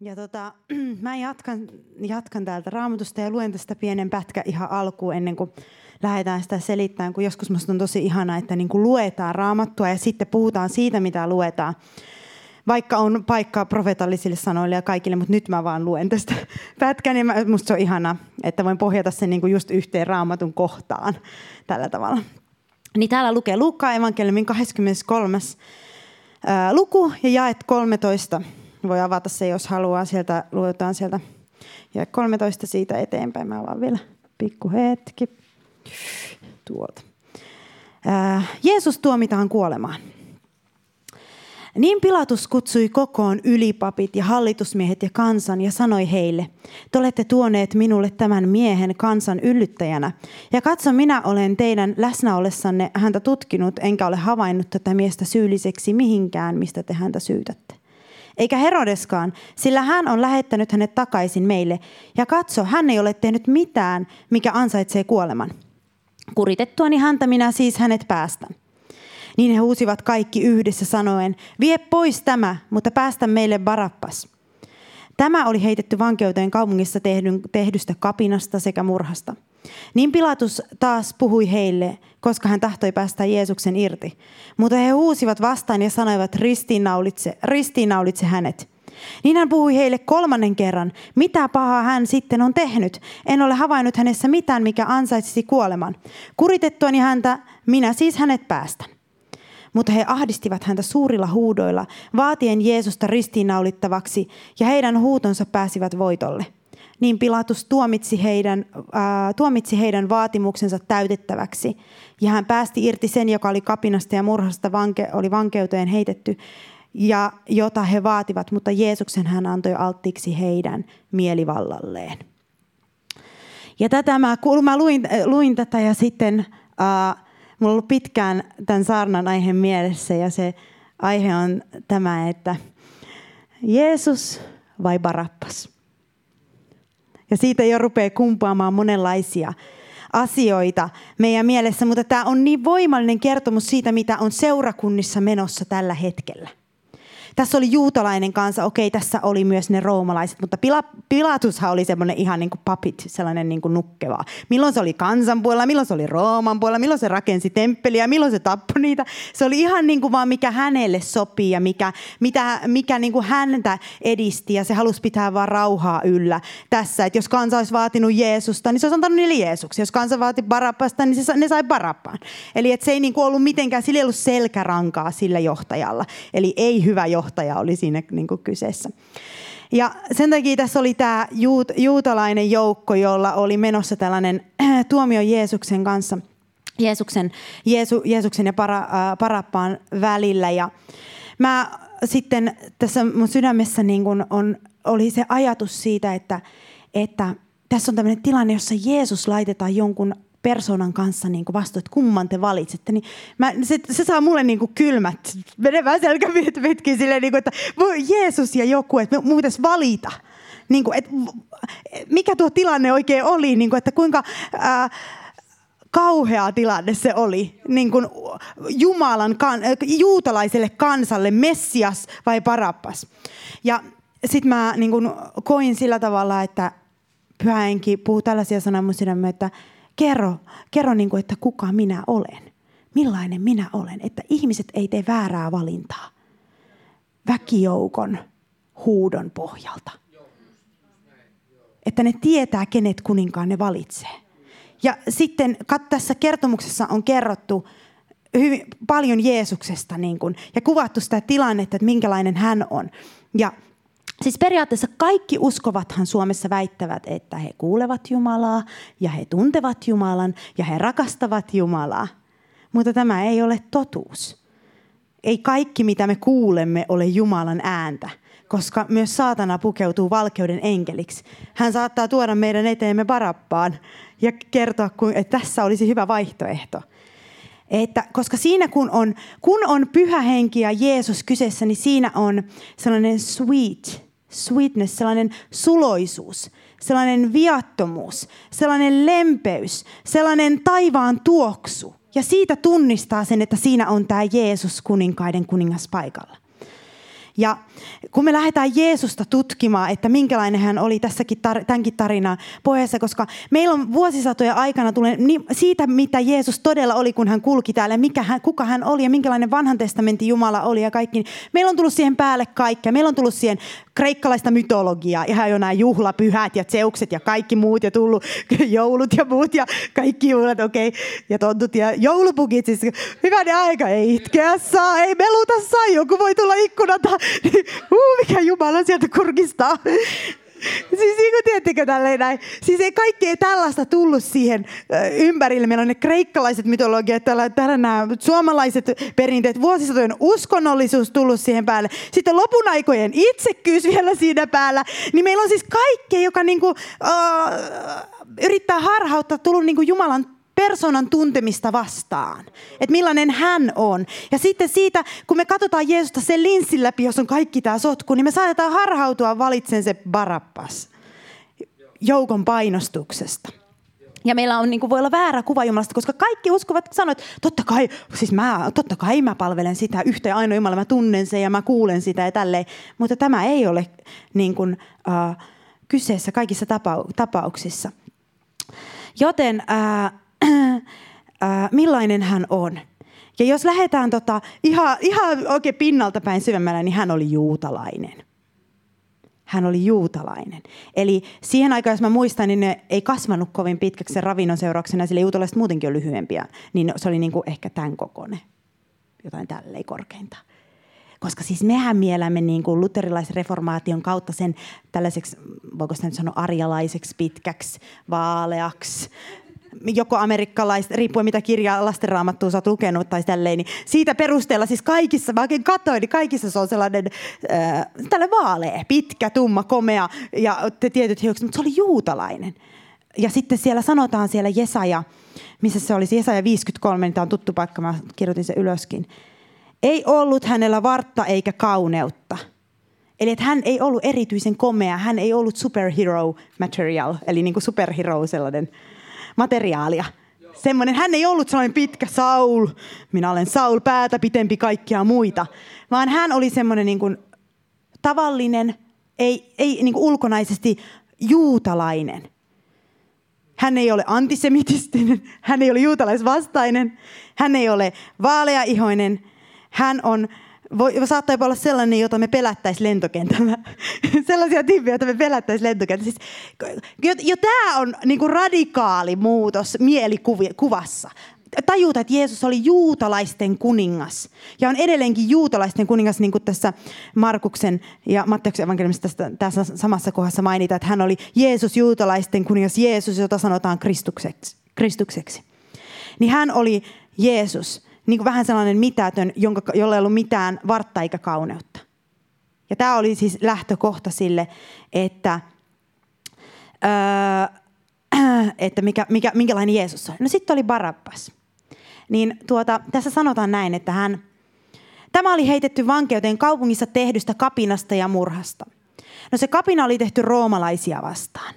Ja tota, mä jatkan, jatkan täältä raamatusta ja luen tästä pienen pätkä ihan alkuun ennen kuin lähdetään sitä selittämään, kun joskus musta on tosi ihana, että niin kuin luetaan raamattua ja sitten puhutaan siitä, mitä luetaan. Vaikka on paikka profeetallisille sanoille ja kaikille, mutta nyt mä vaan luen tästä pätkän ja musta se on ihana, että voin pohjata sen niin kuin just yhteen raamatun kohtaan tällä tavalla. Niin täällä lukee Luukkaan evankeliumin 23. luku ja jaet 13 voi avata se, jos haluaa. Sieltä luetaan sieltä ja 13 siitä eteenpäin. Mä vaan vielä pikku hetki. Tuolta. Jeesus tuomitaan kuolemaan. Niin Pilatus kutsui kokoon ylipapit ja hallitusmiehet ja kansan ja sanoi heille, te olette tuoneet minulle tämän miehen kansan yllyttäjänä. Ja katso, minä olen teidän läsnäolessanne häntä tutkinut, enkä ole havainnut tätä miestä syylliseksi mihinkään, mistä te häntä syytätte eikä Herodeskaan, sillä hän on lähettänyt hänet takaisin meille. Ja katso, hän ei ole tehnyt mitään, mikä ansaitsee kuoleman. Kuritettuani häntä minä siis hänet päästän. Niin he huusivat kaikki yhdessä sanoen, vie pois tämä, mutta päästä meille Barappas. Tämä oli heitetty vankeuteen kaupungissa tehdystä kapinasta sekä murhasta – niin Pilatus taas puhui heille, koska hän tahtoi päästä Jeesuksen irti. Mutta he huusivat vastaan ja sanoivat, ristiinnaulitse, ristiinnaulitse hänet. Niin hän puhui heille kolmannen kerran, mitä pahaa hän sitten on tehnyt. En ole havainnut hänessä mitään, mikä ansaitsisi kuoleman. Kuritettuani häntä, minä siis hänet päästän. Mutta he ahdistivat häntä suurilla huudoilla, vaatien Jeesusta ristiinnaulittavaksi, ja heidän huutonsa pääsivät voitolle niin Pilatus tuomitsi heidän, ää, tuomitsi heidän vaatimuksensa täytettäväksi. Ja hän päästi irti sen, joka oli kapinasta ja murhasta vanke, oli vankeuteen heitetty, ja jota he vaativat, mutta Jeesuksen hän antoi alttiiksi heidän mielivallalleen. Ja tätä mä, mä luin, luin tätä ja sitten ää, mulla on ollut pitkään tämän saarnan aiheen mielessä ja se aihe on tämä, että Jeesus vai Barappas? Ja siitä jo rupeaa kumpaamaan monenlaisia asioita meidän mielessä, mutta tämä on niin voimallinen kertomus siitä, mitä on seurakunnissa menossa tällä hetkellä. Tässä oli juutalainen kansa, okei, tässä oli myös ne roomalaiset, mutta Pilatushan oli semmoinen ihan niin kuin papit, sellainen niin kuin nukkeva. Milloin se oli kansan puolella, milloin se oli Rooman puolella, milloin se rakensi temppeliä, milloin se tappoi niitä. Se oli ihan niin kuin vaan mikä hänelle sopii ja mikä, mitä, mikä niin kuin häntä edisti ja se halusi pitää vaan rauhaa yllä tässä. Että jos kansa olisi vaatinut Jeesusta, niin se olisi antanut niille Jeesuksia. Jos kansa vaati Barappasta, niin se, ne sai Barappaan. Eli että se ei niin kuin ollut mitenkään, sillä ei ollut selkärankaa sillä johtajalla. Eli ei hyvä johtaja johtaja oli siinä niin kuin kyseessä. Ja sen takia tässä oli tämä juut, juutalainen joukko, jolla oli menossa tällainen tuomio Jeesuksen kanssa, Jeesuksen, Jeesu, Jeesuksen ja para, äh, Parappaan välillä. Ja mä sitten tässä mun sydämessä niin kun on, oli se ajatus siitä, että, että tässä on tämmöinen tilanne, jossa Jeesus laitetaan jonkun persoonan kanssa niin vastu, että kumman te valitsette, niin mä, se, se, saa mulle niin kuin kylmät, menevää selkävetkin silleen, niin kuin, että voi Jeesus ja joku, että pitäisi valita. Niin kuin, että mikä tuo tilanne oikein oli, niin kuin, että kuinka... Ää, kauhea tilanne se oli niin kuin Jumalan, juutalaiselle kansalle, Messias vai Parappas. Ja sitten mä niin kuin koin sillä tavalla, että pyhäenki puhuu tällaisia sanoja mun sydämme, että kerro, kerro niin kuin, että kuka minä olen. Millainen minä olen. Että ihmiset ei tee väärää valintaa väkijoukon huudon pohjalta. Että ne tietää, kenet kuninkaan ne valitsee. Ja sitten tässä kertomuksessa on kerrottu hyvin paljon Jeesuksesta niin kuin, ja kuvattu sitä tilannetta, että minkälainen hän on. Ja Siis periaatteessa kaikki uskovathan Suomessa väittävät, että he kuulevat Jumalaa ja he tuntevat Jumalan ja he rakastavat Jumalaa. Mutta tämä ei ole totuus. Ei kaikki, mitä me kuulemme, ole Jumalan ääntä, koska myös saatana pukeutuu valkeuden enkeliksi. Hän saattaa tuoda meidän eteemme varappaan ja kertoa, että tässä olisi hyvä vaihtoehto. Että, koska siinä kun on, kun on pyhä henki ja Jeesus kyseessä, niin siinä on sellainen sweet, sweetness, sellainen suloisuus, sellainen viattomuus, sellainen lempeys, sellainen taivaan tuoksu. Ja siitä tunnistaa sen, että siinä on tämä Jeesus kuninkaiden kuningas paikalla. Ja kun me lähdetään Jeesusta tutkimaan, että minkälainen hän oli tässäkin tar- tämänkin tarinan pohjassa, koska meillä on vuosisatoja aikana tulee niin siitä, mitä Jeesus todella oli, kun hän kulki täällä, mikä hän, kuka hän oli ja minkälainen vanhan testamentin Jumala oli ja kaikki. Meillä on tullut siihen päälle kaikkea. Meillä on tullut siihen kreikkalaista mytologiaa, ihan jo nämä juhlapyhät ja tseukset ja kaikki muut ja tullut joulut ja muut ja kaikki juhlat, okei, okay. ja tontut ja joulupukit, siis hyvänä aika, ei itkeä saa, ei meluta saa, joku voi tulla ikkunata, uh, mikä Jumala sieltä kurkistaa. Siis niin kuin tiedättekö tälleen näin. Siis ei kaikkea tällaista tullut siihen ympärille. Meillä on ne kreikkalaiset mytologiat, täällä, täällä nämä suomalaiset perinteet, vuosisatojen uskonnollisuus tullut siihen päälle. Sitten lopun aikojen itsekkyys vielä siinä päällä. Niin meillä on siis kaikkea, joka niinku, uh, yrittää harhauttaa, tullut niinku Jumalan persoonan tuntemista vastaan. Että millainen hän on. Ja sitten siitä, kun me katsotaan Jeesusta sen linssin läpi, jos on kaikki tämä sotku, niin me saatetaan harhautua valitsen se Barabas joukon painostuksesta. Ja meillä on, niin kuin, voi olla väärä kuva Jumalasta, koska kaikki uskovat sanoivat, että totta kai, siis mä, totta kai mä palvelen sitä yhtä ainoa Jumala, mä tunnen sen ja mä kuulen sitä ja tälleen. Mutta tämä ei ole niin kuin, uh, kyseessä kaikissa tapau- tapauksissa. Joten uh, äh, millainen hän on. Ja jos lähdetään tota, ihan, ihan oikein pinnalta päin syvemmällä, niin hän oli juutalainen. Hän oli juutalainen. Eli siihen aikaan, jos mä muistan, niin ne ei kasvanut kovin pitkäksi sen ravinnon seurauksena, sillä juutalaiset muutenkin on lyhyempiä. Niin se oli niin kuin ehkä tämän kokoinen, jotain tälleen korkeinta. Koska siis mehän mielämme niin kuin luterilaisreformaation kautta sen tällaiseksi, voiko sitä nyt sanoa arjalaiseksi, pitkäksi, vaaleaksi, joko amerikkalaiset, riippuen mitä kirjaa lastenraamattua sä oot lukenut tai tälleen, niin siitä perusteella siis kaikissa, mä oikein katsoin, niin kaikissa se on sellainen äh, tälle vaalea, pitkä, tumma, komea ja tietyt hiukset, mutta se oli juutalainen. Ja sitten siellä sanotaan siellä Jesaja, missä se olisi Jesaja 53, niin tämä on tuttu paikka, mä kirjoitin sen ylöskin. Ei ollut hänellä vartta eikä kauneutta. Eli että hän ei ollut erityisen komea, hän ei ollut superhero material, eli niin kuin superhero sellainen materiaalia. Semmoinen, hän ei ollut sellainen pitkä Saul, minä olen Saul, päätä pitempi kaikkia muita, vaan hän oli semmoinen niin kuin tavallinen, ei, ei niin kuin ulkonaisesti juutalainen. Hän ei ole antisemitistinen, hän ei ole juutalaisvastainen, hän ei ole vaaleaihoinen, hän on voi, saattaa jopa olla sellainen, jota me pelättäisiin lentokentällä. Sellaisia tyyppejä, joita me pelättäisiin lentokentällä. Siis, jo, jo tämä on niinku radikaali muutos mielikuvassa. Tajuta, että Jeesus oli juutalaisten kuningas. Ja on edelleenkin juutalaisten kuningas, niin kuin tässä Markuksen ja Matteuksen evankeliumissa tässä, tässä samassa kohdassa mainita, että hän oli Jeesus juutalaisten kuningas, Jeesus, jota sanotaan Kristukseksi. Kristukseksi. Niin hän oli Jeesus niin kuin vähän sellainen mitätön, jonka, jolla ei ollut mitään vartta eikä kauneutta. Ja tämä oli siis lähtökohta sille, että, öö, että mikä, mikä, minkälainen Jeesus on. No sitten oli Barabbas. Niin tuota, tässä sanotaan näin, että hän, tämä oli heitetty vankeuteen kaupungissa tehdystä kapinasta ja murhasta. No se kapina oli tehty roomalaisia vastaan.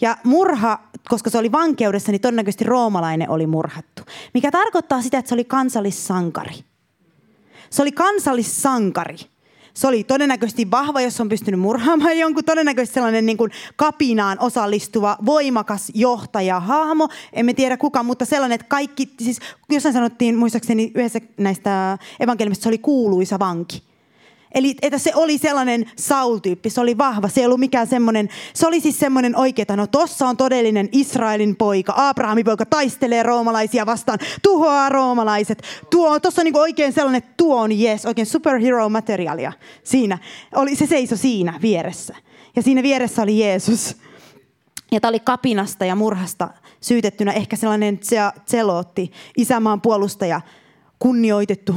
Ja murha, koska se oli vankeudessa, niin todennäköisesti roomalainen oli murhattu. Mikä tarkoittaa sitä, että se oli kansallissankari. Se oli kansallissankari. Se oli todennäköisesti vahva, jos on pystynyt murhaamaan jonkun. Todennäköisesti sellainen niin kuin kapinaan osallistuva, voimakas johtaja, hahmo. Emme tiedä kuka, mutta sellainen, että kaikki, siis jossain sanottiin muistaakseni yhdessä näistä evankeliumista, se oli kuuluisa vanki. Eli että se oli sellainen Saul-tyyppi, se oli vahva, se ei ollut mikään semmoinen, se oli siis semmoinen oikea, no tossa on todellinen Israelin poika, Abrahamin poika taistelee roomalaisia vastaan, tuhoaa roomalaiset. Tuo, tossa on niin oikein sellainen, tuo on yes, oikein superhero materiaalia siinä. Oli, se seiso siinä vieressä. Ja siinä vieressä oli Jeesus. Ja tämä oli kapinasta ja murhasta syytettynä ehkä sellainen zelootti, isämaan puolustaja, kunnioitettu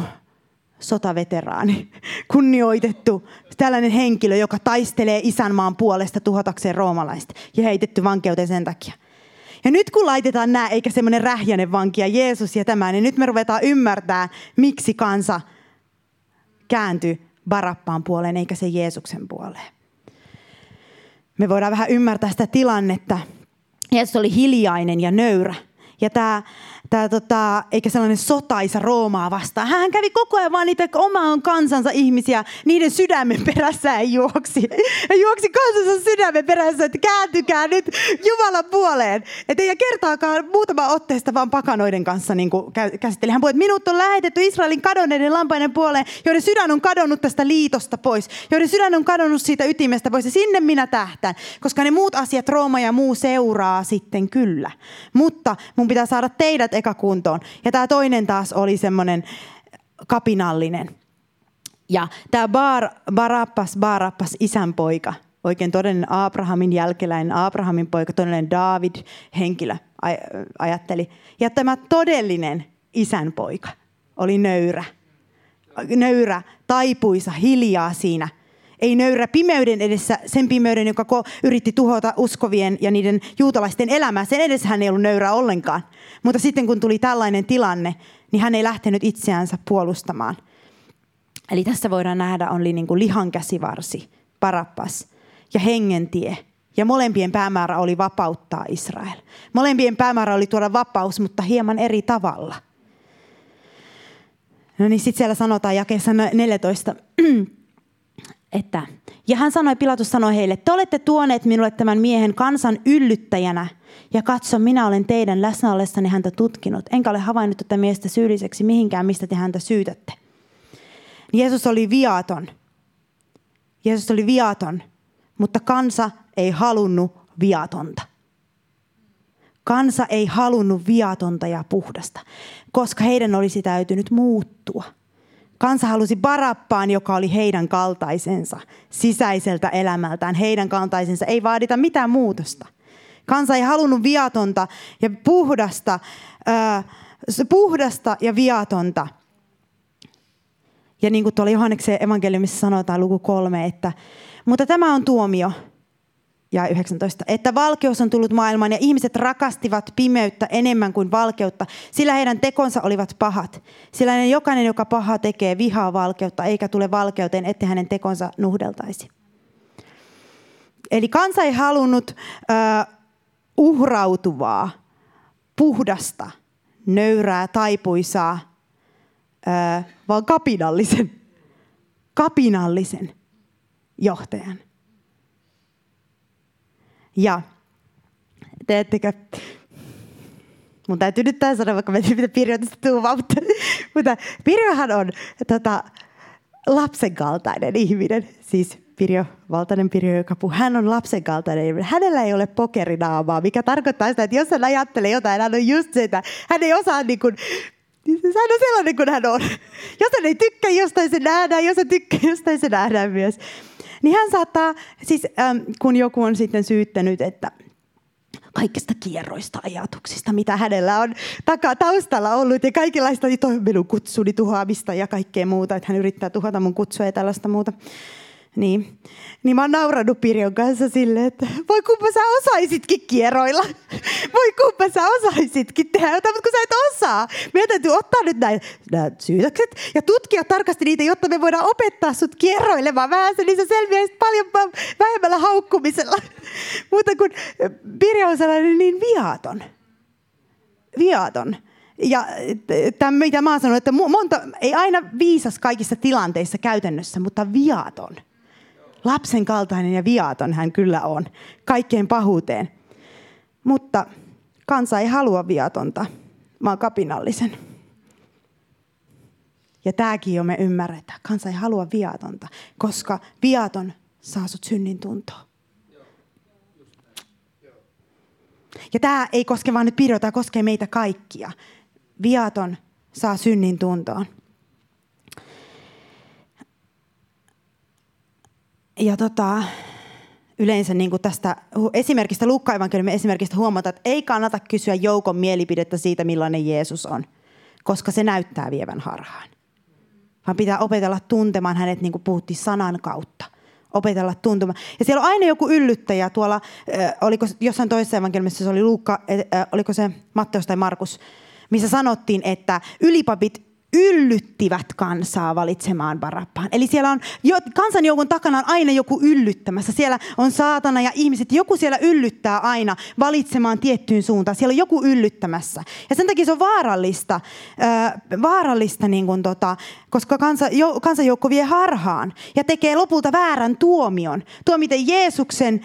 sotaveteraani, kunnioitettu tällainen henkilö, joka taistelee isänmaan puolesta tuhotakseen roomalaiset ja heitetty vankeuteen sen takia. Ja nyt kun laitetaan nämä, eikä semmoinen rähjäinen vankia Jeesus ja tämä, niin nyt me ruvetaan ymmärtää, miksi kansa kääntyi Barappaan puoleen eikä se Jeesuksen puoleen. Me voidaan vähän ymmärtää sitä tilannetta. Jeesus oli hiljainen ja nöyrä. Ja tämä, tää, tota, eikä sellainen sotaisa Roomaa vastaan. Hän kävi koko ajan vaan niitä omaan kansansa ihmisiä, niiden sydämen perässä ja juoksi. Ja juoksi kansansa sydämen perässä, että kääntykää nyt Jumalan puoleen. Että ei kertaakaan muutama otteesta vaan pakanoiden kanssa niin käsitteli. Hän puhui, että minut on lähetetty Israelin kadonneiden lampaiden puoleen, joiden sydän on kadonnut tästä liitosta pois. Joiden sydän on kadonnut siitä ytimestä pois. Ja sinne minä tähtään, koska ne muut asiat, Rooma ja muu seuraa sitten kyllä. Mutta mun pitää saada teidät eka kuntoon. Ja tämä toinen taas oli semmoinen kapinallinen. Ja tämä Bar, Barappas, Barappas, isän poika, oikein todellinen Abrahamin jälkeläinen, Abrahamin poika, todellinen David henkilö ajatteli. Ja tämä todellinen isän poika oli nöyrä. Nöyrä, taipuisa, hiljaa siinä – ei nöyrä pimeyden edessä, sen pimeyden, joka yritti tuhota uskovien ja niiden juutalaisten elämää. Sen edessä hän ei ollut nöyrä ollenkaan. Mutta sitten kun tuli tällainen tilanne, niin hän ei lähtenyt itseänsä puolustamaan. Eli tässä voidaan nähdä, oli niin kuin lihan käsivarsi, parappas ja hengentie. Ja molempien päämäärä oli vapauttaa Israel. Molempien päämäärä oli tuoda vapaus, mutta hieman eri tavalla. No niin, sitten siellä sanotaan jakeessa 14 että, ja hän sanoi, Pilatus sanoi heille, te olette tuoneet minulle tämän miehen kansan yllyttäjänä, ja katso, minä olen teidän läsnä ollessani häntä tutkinut, enkä ole havainnut tätä miestä syylliseksi mihinkään, mistä te häntä syytätte. Jeesus oli viaton. Jeesus oli viaton, mutta kansa ei halunnut viatonta. Kansa ei halunnut viatonta ja puhdasta, koska heidän olisi täytynyt muuttua – Kansa halusi Barappaan, joka oli heidän kaltaisensa, sisäiseltä elämältään, heidän kaltaisensa. Ei vaadita mitään muutosta. Kansa ei halunnut viatonta ja puhdasta, äh, puhdasta ja viatonta. Ja niin kuin tuolla Johanneksen evankeliumissa sanotaan luku kolme, että mutta tämä on tuomio, ja 19, että valkeus on tullut maailmaan ja ihmiset rakastivat pimeyttä enemmän kuin valkeutta, sillä heidän tekonsa olivat pahat. Sillä jokainen, joka paha tekee, vihaa valkeutta, eikä tule valkeuteen, ettei hänen tekonsa nuhdeltaisi. Eli kansa ei halunnut uh, uhrautuvaa, puhdasta, nöyrää, taipuisaa, uh, vaan kapinallisen, kapinallisen johtajan. Ja teettekö, mun täytyy nyt tässä sanoa, vaikka mä en mitä Pirjoista tuumaa, mutta, mutta Pirjohan on tota, lapsen kaltainen ihminen. Siis Pirjo, valtainen Pirjo, joka puhuu, hän on lapsen kaltainen ihminen. Hänellä ei ole pokerinaamaa, mikä tarkoittaa sitä, että jos hän ajattelee jotain, hän on just se, että hän ei osaa niin kuin, hän on sellainen kuin hän on. Jos hän ei tykkää jostain, se nähdään. Jos hän tykkää jostain, se nähdään myös. Niin hän saattaa, siis ähm, kun joku on sitten syyttänyt, että kaikista kierroista ajatuksista, mitä hänellä on takaa taustalla ollut ja kaikenlaista niin minun kutsuni tuhoamista ja kaikkea muuta, että hän yrittää tuhota mun kutsua ja tällaista muuta. Niin. niin mä oon naurannut Pirjon kanssa silleen, että voi kumpa sä osaisitkin kierroilla. Voi kumpa sä osaisitkin tehdä jotain, mutta kun sä et osaa. Meidän täytyy ottaa nyt näin, nämä syytökset ja tutkia tarkasti niitä, jotta me voidaan opettaa sut kierroilemaan vähän, niin sä selviäisit paljon vähemmällä haukkumisella. mutta kun Pirjo on sellainen niin viaton. Viaton. Ja tämä, mitä mä oon sanonut, että monta, ei aina viisas kaikissa tilanteissa käytännössä, mutta viaton – Lapsen kaltainen ja viaton hän kyllä on, kaikkeen pahuuteen. Mutta kansa ei halua viatonta, vaan kapinallisen. Ja tämäkin jo me ymmärretään. Kansa ei halua viatonta, koska viaton saa sut synnin tuntoa. Ja tämä ei koske vain nyt Pirjo, tämä koskee meitä kaikkia. Viaton saa synnin tuntoon. Ja tota, yleensä niin kuin tästä esimerkistä, Luukka esimerkistä huomata, että ei kannata kysyä joukon mielipidettä siitä, millainen Jeesus on, koska se näyttää vievän harhaan. Vaan pitää opetella tuntemaan hänet, niin kuin puhuttiin, sanan kautta. Opetella tuntemaan. Ja siellä on aina joku yllyttäjä tuolla, äh, oliko jossain toisessa evankeliumissa, se oli Luukka, äh, oliko se Matteus tai Markus, missä sanottiin, että ylipapit yllyttivät kansaa valitsemaan Barabbaan. Eli siellä on jo, kansanjoukon takana on aina joku yllyttämässä. Siellä on saatana ja ihmiset. Joku siellä yllyttää aina valitsemaan tiettyyn suuntaan. Siellä on joku yllyttämässä. Ja sen takia se on vaarallista, äh, vaarallista niin kuin tota, koska kansa, jo, kansanjoukko vie harhaan ja tekee lopulta väärän tuomion. Tuomiten Jeesuksen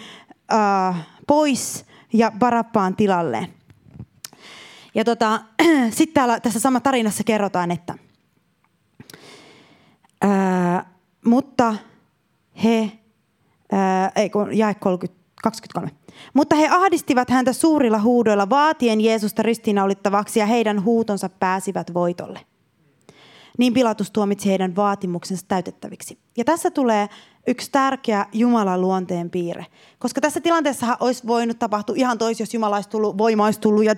äh, pois ja Barabbaan tilalle. Ja tota, sitten tässä sama tarinassa kerrotaan, että ää, mutta he, ää, ei kun jae 30, 23. Mutta he ahdistivat häntä suurilla huudoilla vaatien Jeesusta ristiinnaulittavaksi ja heidän huutonsa pääsivät voitolle. Niin Pilatus tuomitsi heidän vaatimuksensa täytettäviksi. Ja tässä tulee yksi tärkeä Jumalan luonteen piirre. Koska tässä tilanteessa olisi voinut tapahtua ihan toisin, jos Jumala olisi tullut, voima olisi tullut ja,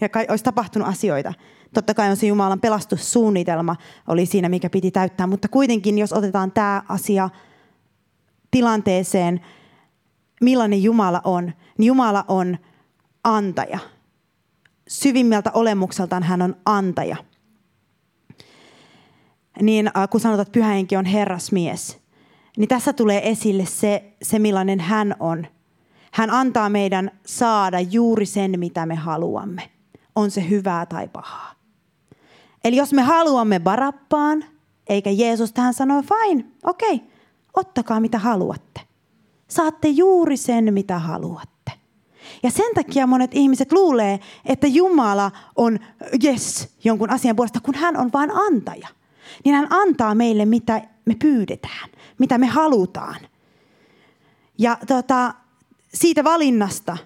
ja olisi tapahtunut asioita. Totta kai on se Jumalan pelastussuunnitelma oli siinä, mikä piti täyttää. Mutta kuitenkin, jos otetaan tämä asia tilanteeseen, millainen Jumala on, niin Jumala on antaja. Syvimmältä olemukseltaan hän on antaja – niin äh, kun sanotaan, että pyhä henki on herrasmies, niin tässä tulee esille se, se, millainen hän on. Hän antaa meidän saada juuri sen, mitä me haluamme. On se hyvää tai pahaa. Eli jos me haluamme barappaan, eikä Jeesus tähän sanoi, fine, okei, okay, ottakaa mitä haluatte. Saatte juuri sen, mitä haluatte. Ja sen takia monet ihmiset luulee, että Jumala on yes jonkun asian puolesta, kun hän on vain antaja – niin hän antaa meille, mitä me pyydetään, mitä me halutaan. Ja tota, siitä valinnasta,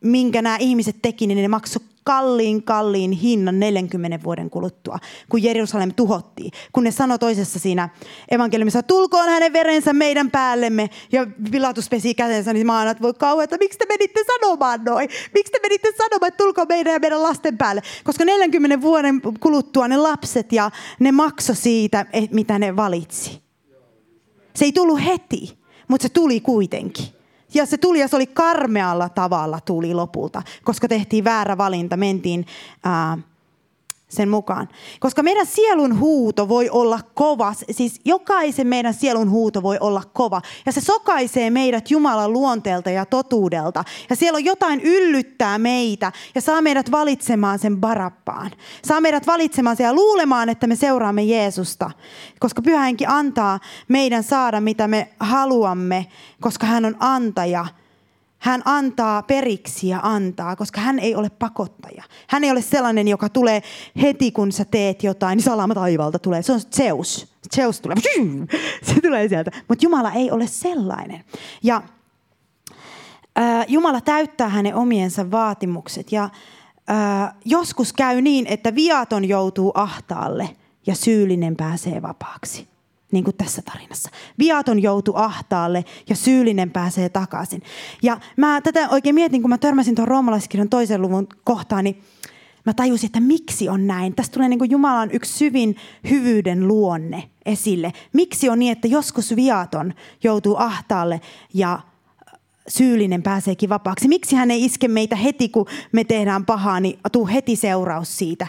minkä nämä ihmiset teki, niin ne maksoi kalliin, kalliin hinnan 40 vuoden kuluttua, kun Jerusalem tuhottiin. Kun ne sanoi toisessa siinä evankeliumissa, tulkoon hänen verensä meidän päällemme. Ja Pilatus pesi kätensä, niin mä että voi kauan, että miksi te menitte sanomaan noin? Miksi te menitte sanomaan, että tulkoon meidän ja meidän lasten päälle? Koska 40 vuoden kuluttua ne lapset ja ne makso siitä, mitä ne valitsi. Se ei tullut heti, mutta se tuli kuitenkin. Ja se tuli ja se oli karmealla tavalla tuli lopulta, koska tehtiin väärä valinta, mentiin ää, sen mukaan. Koska meidän sielun huuto voi olla kova, siis jokaisen meidän sielun huuto voi olla kova. Ja se sokaisee meidät Jumalan luonteelta ja totuudelta. Ja siellä on jotain yllyttää meitä ja saa meidät valitsemaan sen barappaan. Saa meidät valitsemaan sen ja luulemaan, että me seuraamme Jeesusta. Koska pyhähenki antaa meidän saada mitä me haluamme, koska hän on antaja – hän antaa periksi ja antaa, koska hän ei ole pakottaja. Hän ei ole sellainen, joka tulee heti, kun sä teet jotain, niin salama taivalta tulee. Se on Zeus. Zeus tulee. Se tulee sieltä. Mutta Jumala ei ole sellainen. Ja äh, Jumala täyttää hänen omiensa vaatimukset. Ja äh, joskus käy niin, että viaton joutuu ahtaalle ja syyllinen pääsee vapaaksi niin kuin tässä tarinassa. Viaton joutu ahtaalle ja syyllinen pääsee takaisin. Ja mä tätä oikein mietin, kun mä törmäsin tuon roomalaiskirjan toisen luvun kohtaan, niin mä tajusin, että miksi on näin. Tästä tulee niin kuin Jumalan yksi syvin hyvyyden luonne esille. Miksi on niin, että joskus viaton joutuu ahtaalle ja syyllinen pääseekin vapaaksi? Miksi hän ei iske meitä heti, kun me tehdään pahaa, niin tuu heti seuraus siitä?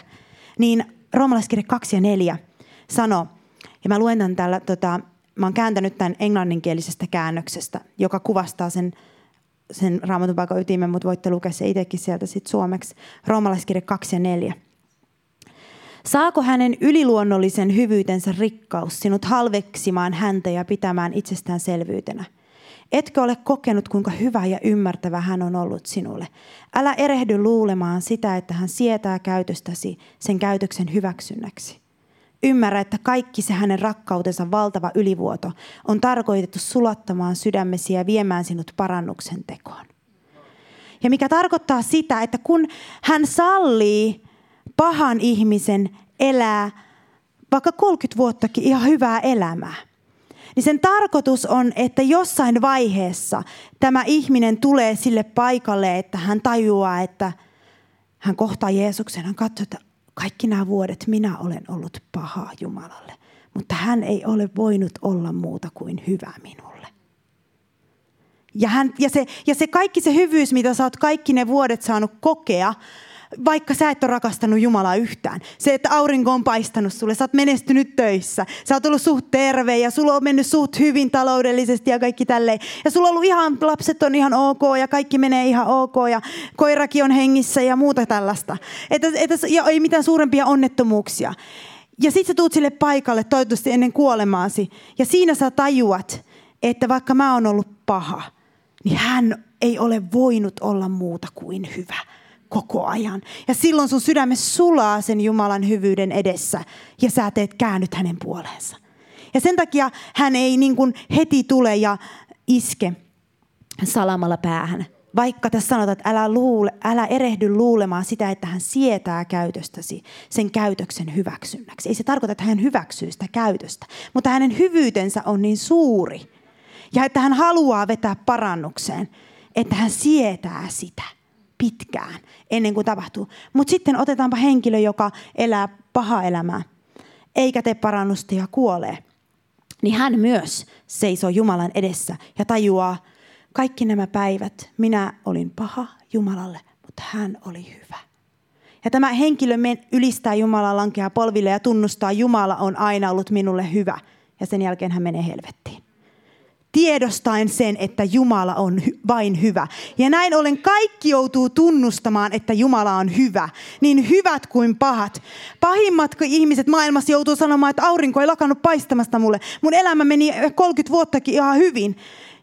Niin roomalaiskirja 2 ja 4 sanoo, ja mä luen tämän täällä, tota, mä oon kääntänyt tämän englanninkielisestä käännöksestä, joka kuvastaa sen, sen raamatun paikan ytimen, mutta voitte lukea se itsekin sieltä sit suomeksi. Roomalaiskirja 2 ja 4. Saako hänen yliluonnollisen hyvyytensä rikkaus sinut halveksimaan häntä ja pitämään itsestäänselvyytenä? Etkö ole kokenut, kuinka hyvä ja ymmärtävä hän on ollut sinulle? Älä erehdy luulemaan sitä, että hän sietää käytöstäsi sen käytöksen hyväksynnäksi. Ymmärrä, että kaikki se hänen rakkautensa valtava ylivuoto on tarkoitettu sulattamaan sydämesi ja viemään sinut parannuksen tekoon. Ja mikä tarkoittaa sitä, että kun hän sallii pahan ihmisen elää vaikka 30 vuottakin ihan hyvää elämää, niin sen tarkoitus on, että jossain vaiheessa tämä ihminen tulee sille paikalle, että hän tajuaa, että hän kohtaa Jeesuksen. Hän katsoo, että kaikki nämä vuodet minä olen ollut paha Jumalalle, mutta hän ei ole voinut olla muuta kuin hyvä minulle. Ja, hän, ja, se, ja se kaikki se hyvyys, mitä sä oot kaikki ne vuodet saanut kokea, vaikka sä et ole rakastanut Jumalaa yhtään. Se, että aurinko on paistanut sulle, sä oot menestynyt töissä, sä oot ollut suht terve ja sulla on mennyt suht hyvin taloudellisesti ja kaikki tälleen. Ja sulla on ollut ihan, lapset on ihan ok ja kaikki menee ihan ok ja koirakin on hengissä ja muuta tällaista. Että, että, ja ei mitään suurempia onnettomuuksia. Ja sit sä tuut sille paikalle toivottavasti ennen kuolemaasi ja siinä sä tajuat, että vaikka mä oon ollut paha, niin hän ei ole voinut olla muuta kuin hyvä koko ajan. Ja silloin sun sydäme sulaa sen Jumalan hyvyyden edessä ja sä teet käännyt hänen puoleensa. Ja sen takia hän ei niin kuin heti tule ja iske salamalla päähän. Vaikka tässä sanotaan, että älä, luule, älä erehdy luulemaan sitä, että hän sietää käytöstäsi sen käytöksen hyväksynnäksi. Ei se tarkoita, että hän hyväksyy sitä käytöstä, mutta hänen hyvyytensä on niin suuri. Ja että hän haluaa vetää parannukseen, että hän sietää sitä pitkään ennen kuin tapahtuu. Mutta sitten otetaanpa henkilö, joka elää paha elämää, eikä tee parannusta ja kuolee. Niin hän myös seisoo Jumalan edessä ja tajuaa, kaikki nämä päivät minä olin paha Jumalalle, mutta hän oli hyvä. Ja tämä henkilö ylistää Jumalaa lankeaa polville ja tunnustaa, Jumala on aina ollut minulle hyvä. Ja sen jälkeen hän menee helvettiin tiedostaen sen, että Jumala on hy- vain hyvä. Ja näin ollen kaikki joutuu tunnustamaan, että Jumala on hyvä. Niin hyvät kuin pahat. Pahimmat ihmiset maailmassa joutuu sanomaan, että aurinko ei lakannut paistamasta mulle. Mun elämä meni 30 vuottakin ihan hyvin.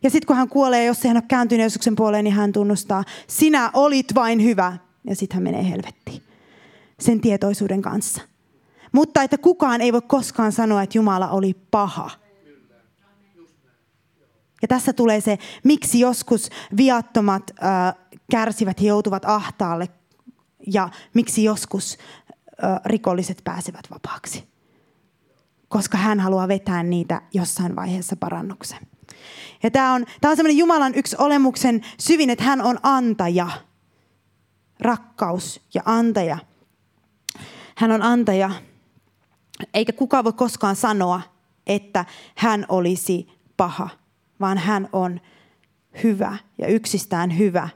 Ja sitten kun hän kuolee, jos hän ole kääntynyt Jeesuksen puoleen, niin hän tunnustaa, sinä olit vain hyvä. Ja sitten hän menee helvettiin sen tietoisuuden kanssa. Mutta että kukaan ei voi koskaan sanoa, että Jumala oli paha ja tässä tulee se, miksi joskus viattomat äh, kärsivät ja joutuvat ahtaalle ja miksi joskus äh, rikolliset pääsevät vapaaksi. Koska hän haluaa vetää niitä jossain vaiheessa parannuksen. Ja tämä on, tämä on semmoinen Jumalan yksi olemuksen syvin, että hän on antaja. Rakkaus ja antaja. Hän on antaja. Eikä kukaan voi koskaan sanoa, että hän olisi paha vaan hän on hyvä ja yksistään hyvä.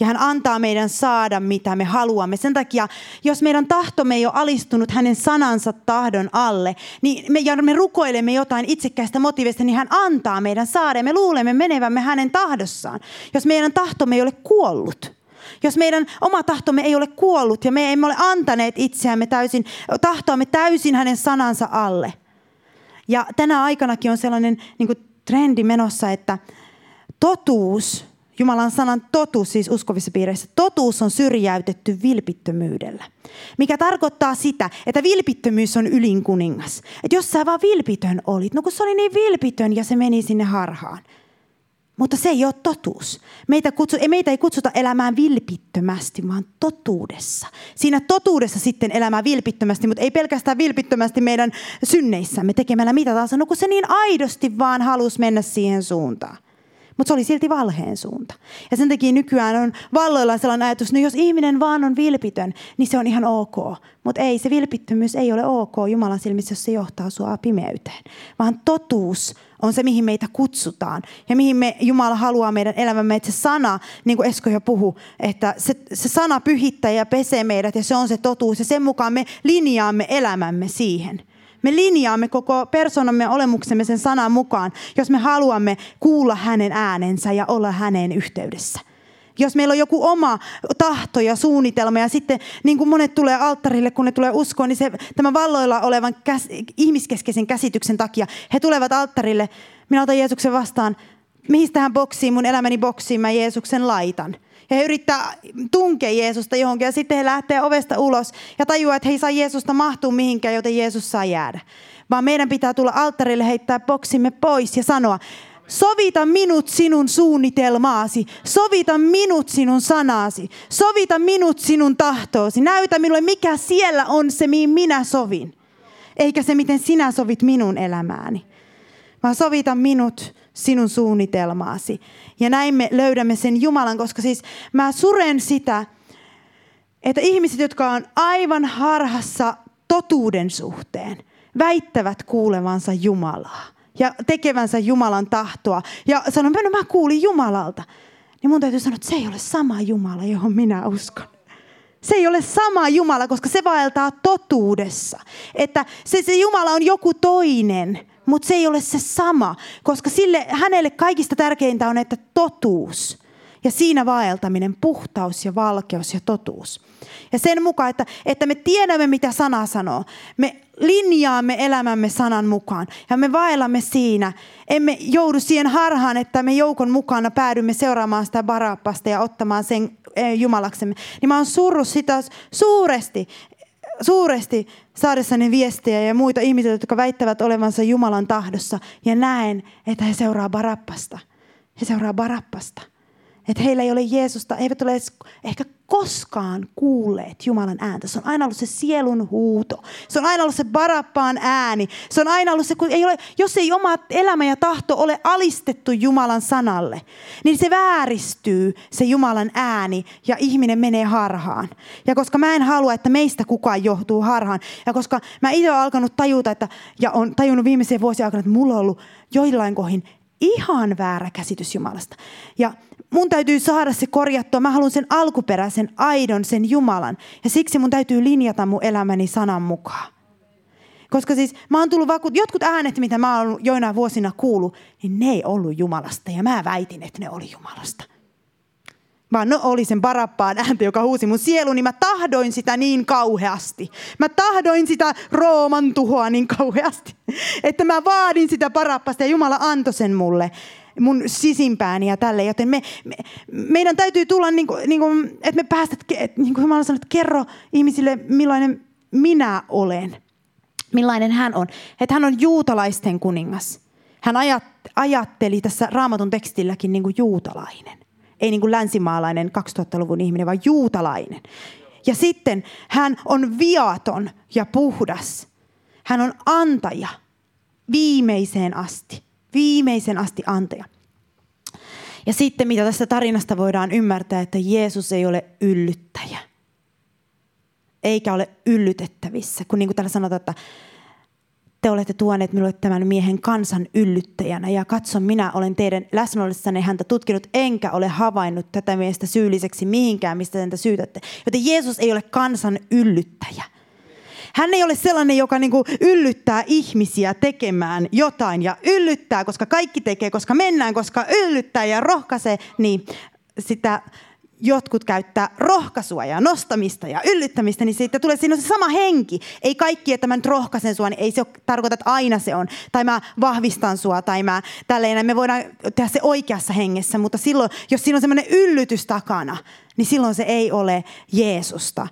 Ja hän antaa meidän saada, mitä me haluamme. Sen takia, jos meidän tahtomme ei ole alistunut hänen sanansa tahdon alle, niin me, ja me rukoilemme jotain itsekkäistä motiivista, niin hän antaa meidän saada. Ja me luulemme menevämme hänen tahdossaan. Jos meidän tahtomme ei ole kuollut, jos meidän oma tahtomme ei ole kuollut ja me emme ole antaneet itseämme täysin, tahtoamme täysin hänen sanansa alle. Ja tänä aikanakin on sellainen niin kuin trendi menossa, että totuus, Jumalan sanan totuus siis uskovissa piireissä, totuus on syrjäytetty vilpittömyydellä. Mikä tarkoittaa sitä, että vilpittömyys on ylin kuningas. Että jos sä vaan vilpitön olit, no kun se oli niin vilpitön ja se meni sinne harhaan. Mutta se ei ole totuus. Meitä, kutsu, meitä ei kutsuta elämään vilpittömästi, vaan totuudessa. Siinä totuudessa sitten elämään vilpittömästi, mutta ei pelkästään vilpittömästi meidän synneissämme tekemällä mitä tahansa. No kun se niin aidosti vaan halusi mennä siihen suuntaan. Mutta se oli silti valheen suunta. Ja sen takia nykyään on valloilla sellainen ajatus, että no jos ihminen vaan on vilpitön, niin se on ihan ok. Mutta ei, se vilpittömyys ei ole ok Jumalan silmissä, jos se johtaa sua pimeyteen. Vaan totuus on se, mihin meitä kutsutaan. Ja mihin me, Jumala haluaa meidän elämämme. Että se sana, niin kuin Esko jo puhui, että se, se sana pyhittää ja pesee meidät ja se on se totuus. Ja sen mukaan me linjaamme elämämme siihen. Me linjaamme koko persoonamme olemuksemme sen sanan mukaan, jos me haluamme kuulla hänen äänensä ja olla hänen yhteydessä. Jos meillä on joku oma tahto ja suunnitelma ja sitten niin kuin monet tulee alttarille, kun ne tulee uskoon, niin se, tämän valloilla olevan käs, ihmiskeskeisen käsityksen takia he tulevat alttarille. Minä otan Jeesuksen vastaan. Mihin tähän boksiin, mun elämäni boksiin mä Jeesuksen laitan? Ja he yrittää tunkea Jeesusta johonkin ja sitten he lähtee ovesta ulos ja tajuaa, että he ei saa Jeesusta mahtua mihinkään, joten Jeesus saa jäädä. Vaan meidän pitää tulla alttarille, heittää boksimme pois ja sanoa, Sovita minut sinun suunnitelmaasi. Sovita minut sinun sanasi. Sovita minut sinun tahtoosi. Näytä minulle, mikä siellä on se, mihin minä sovin. Eikä se, miten sinä sovit minun elämääni. Vaan sovita minut sinun suunnitelmaasi. Ja näin me löydämme sen Jumalan, koska siis mä suren sitä, että ihmiset, jotka on aivan harhassa totuuden suhteen, väittävät kuulevansa Jumalaa ja tekevänsä Jumalan tahtoa. Ja sanon, no mä kuulin Jumalalta. Niin mun täytyy sanoa, että se ei ole sama Jumala, johon minä uskon. Se ei ole sama Jumala, koska se vaeltaa totuudessa. Että se, se Jumala on joku toinen, mutta se ei ole se sama, koska sille, hänelle kaikista tärkeintä on, että totuus ja siinä vaeltaminen, puhtaus ja valkeus ja totuus. Ja sen mukaan, että, että me tiedämme, mitä sana sanoo. Me linjaamme elämämme sanan mukaan ja me vaellamme siinä. Emme joudu siihen harhaan, että me joukon mukana päädymme seuraamaan sitä barappasta ja ottamaan sen eh, jumalaksemme. Niin mä oon surru sitä suuresti, suuresti saadessani viestejä ja muita ihmisiä, jotka väittävät olevansa Jumalan tahdossa. Ja näen, että he seuraa barappasta. He seuraa barappasta. Että heillä ei ole Jeesusta, he eivät ole edes ehkä koskaan kuulleet Jumalan ääntä. Se on aina ollut se sielun huuto. Se on aina ollut se barappaan ääni. Se on aina ollut se, kun ei ole, jos ei oma elämä ja tahto ole alistettu Jumalan sanalle, niin se vääristyy se Jumalan ääni ja ihminen menee harhaan. Ja koska mä en halua, että meistä kukaan johtuu harhaan, ja koska mä itse olen alkanut tajuta, että, ja on tajunnut viimeisiä vuosia aikana, että mulla on ollut joillain kohin ihan väärä käsitys Jumalasta. Ja mun täytyy saada se korjattua. Mä haluan sen alkuperäisen, aidon, sen Jumalan. Ja siksi mun täytyy linjata mun elämäni sanan mukaan. Koska siis mä oon tullut vaku- jotkut äänet, mitä mä oon joina vuosina kuullut, niin ne ei ollut Jumalasta. Ja mä väitin, että ne oli Jumalasta. Vaan no oli sen parappaan ääntä, joka huusi mun sielu, niin mä tahdoin sitä niin kauheasti. Mä tahdoin sitä Rooman tuhoa niin kauheasti, että mä vaadin sitä parappasta ja Jumala antoi sen mulle mun sisimpääni ja tälle. Joten me, me, meidän täytyy tulla, niin kuin, niin kuin, että me päästät, niin kuin Jumala sanoi, että kerro ihmisille, millainen minä olen. Millainen hän on. Että hän on juutalaisten kuningas. Hän ajat, ajatteli tässä raamatun tekstilläkin niin kuin juutalainen. Ei niin kuin länsimaalainen 2000-luvun ihminen, vaan juutalainen. Ja sitten hän on viaton ja puhdas. Hän on antaja viimeiseen asti viimeisen asti antaja. Ja sitten mitä tästä tarinasta voidaan ymmärtää, että Jeesus ei ole yllyttäjä. Eikä ole yllytettävissä. Kun niin kuin täällä sanotaan, että te olette tuoneet minulle tämän miehen kansan yllyttäjänä. Ja katso, minä olen teidän läsnäolessanne häntä tutkinut, enkä ole havainnut tätä miestä syylliseksi mihinkään, mistä häntä syytätte. Joten Jeesus ei ole kansan yllyttäjä. Hän ei ole sellainen, joka niin kuin yllyttää ihmisiä tekemään jotain ja yllyttää, koska kaikki tekee, koska mennään, koska yllyttää ja rohkaisee, niin sitä jotkut käyttää rohkaisua ja nostamista ja yllyttämistä, niin siitä tulee siinä on se sama henki. Ei kaikki, että mä nyt rohkaisen sua, niin ei se tarkoita, että aina se on. Tai mä vahvistan sua, tai mä tälleen. Me voidaan tehdä se oikeassa hengessä, mutta silloin, jos siinä on semmoinen yllytys takana, niin silloin se ei ole Jeesusta.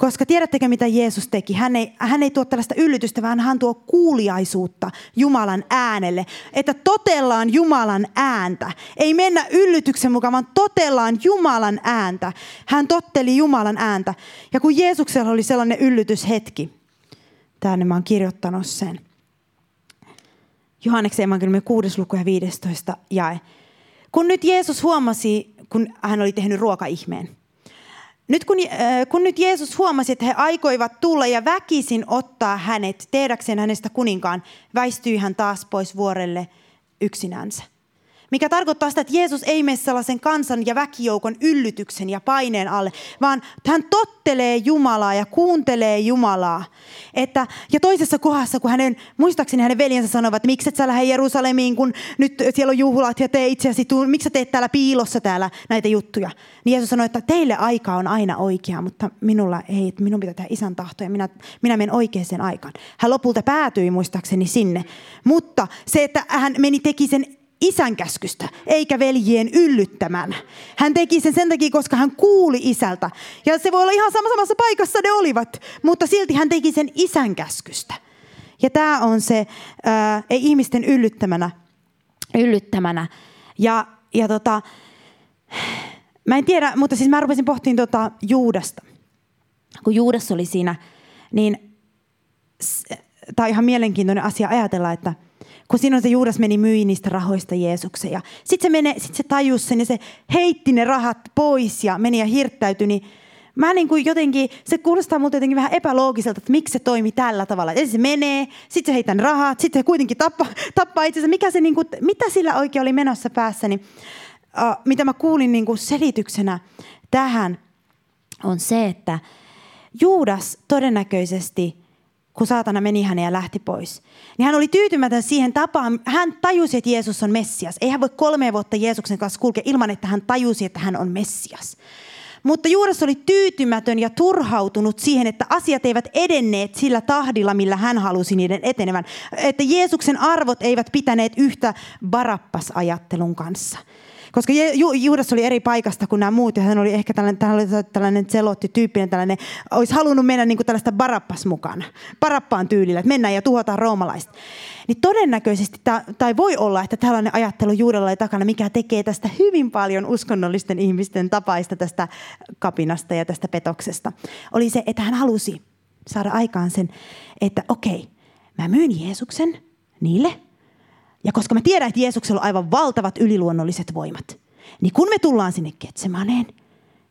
Koska tiedättekö, mitä Jeesus teki? Hän ei, hän ei tuo tällaista yllytystä, vaan hän tuo kuuliaisuutta Jumalan äänelle. Että totellaan Jumalan ääntä. Ei mennä yllytyksen mukaan, vaan totellaan Jumalan ääntä. Hän totteli Jumalan ääntä. Ja kun Jeesuksella oli sellainen yllytyshetki, tänne mä oon kirjoittanut sen. Johanneksen evankeliumin 6. luku ja 15 jae. Kun nyt Jeesus huomasi, kun hän oli tehnyt ruokaihmeen, nyt kun, äh, kun nyt Jeesus huomasi, että he aikoivat tulla ja väkisin ottaa hänet tehdäkseen hänestä kuninkaan, väistyi hän taas pois vuorelle yksinänsä. Mikä tarkoittaa sitä, että Jeesus ei mene sellaisen kansan ja väkijoukon yllytyksen ja paineen alle, vaan hän tottelee Jumalaa ja kuuntelee Jumalaa. Että, ja toisessa kohdassa, kun hänen, muistaakseni hänen veljensä sanovat, että miksi et sä lähde Jerusalemiin, kun nyt siellä on juhlat ja tee itseäsi, miksi sä teet täällä piilossa täällä näitä juttuja. Niin Jeesus sanoi, että teille aika on aina oikea, mutta minulla ei, että minun pitää tehdä isän tahto ja minä, minä menen oikeaan aikaan. Hän lopulta päätyi muistaakseni sinne, mutta se, että hän meni teki sen isän käskystä, eikä veljien yllyttämän. Hän teki sen sen takia, koska hän kuuli isältä. Ja se voi olla ihan samassa paikassa ne olivat, mutta silti hän teki sen isän käskystä. Ja tämä on se, ää, ei ihmisten yllyttämänä. yllyttämänä. Ja, ja tota, mä en tiedä, mutta siis mä rupesin pohtimaan tota Juudasta. Kun Juudas oli siinä, niin tämä on ihan mielenkiintoinen asia ajatella, että – kun siinä se Juudas meni myi niistä rahoista Jeesuksen. Sitten se, mene, sit se tajusi sen ja se heitti ne rahat pois ja meni ja hirttäytyi. Niin mä niin kuin jotenkin, se kuulostaa mulle jotenkin vähän epäloogiselta, että miksi se toimi tällä tavalla. Ensin se menee, sitten se heittää ne rahat, sitten se kuitenkin tappaa, tappaa itsensä. Mikä se, niin kuin, mitä sillä oikein oli menossa päässä, niin, uh, mitä mä kuulin niin kuin selityksenä tähän, on se, että Juudas todennäköisesti, kun saatana meni häneen ja lähti pois, niin hän oli tyytymätön siihen tapaan. Hän tajusi, että Jeesus on Messias. Ei hän voi kolme vuotta Jeesuksen kanssa kulkea ilman, että hän tajusi, että hän on Messias. Mutta Juudas oli tyytymätön ja turhautunut siihen, että asiat eivät edenneet sillä tahdilla, millä hän halusi niiden etenevän. Että Jeesuksen arvot eivät pitäneet yhtä barappas-ajattelun kanssa. Koska Juudas oli eri paikasta kuin nämä muut, ja hän oli ehkä tällainen, tällainen, tällainen tyyppinen, tällainen, olisi halunnut mennä niin kuin tällaista barappas mukana, barappaan tyylillä, että mennään ja tuhotaan roomalaiset. Niin todennäköisesti, tai voi olla, että tällainen ajattelu Juudella oli takana, mikä tekee tästä hyvin paljon uskonnollisten ihmisten tapaista tästä kapinasta ja tästä petoksesta, oli se, että hän halusi saada aikaan sen, että okei, mä myyn Jeesuksen niille, ja koska mä tiedän, että Jeesuksella on aivan valtavat yliluonnolliset voimat, niin kun me tullaan sinne Ketsemaneen,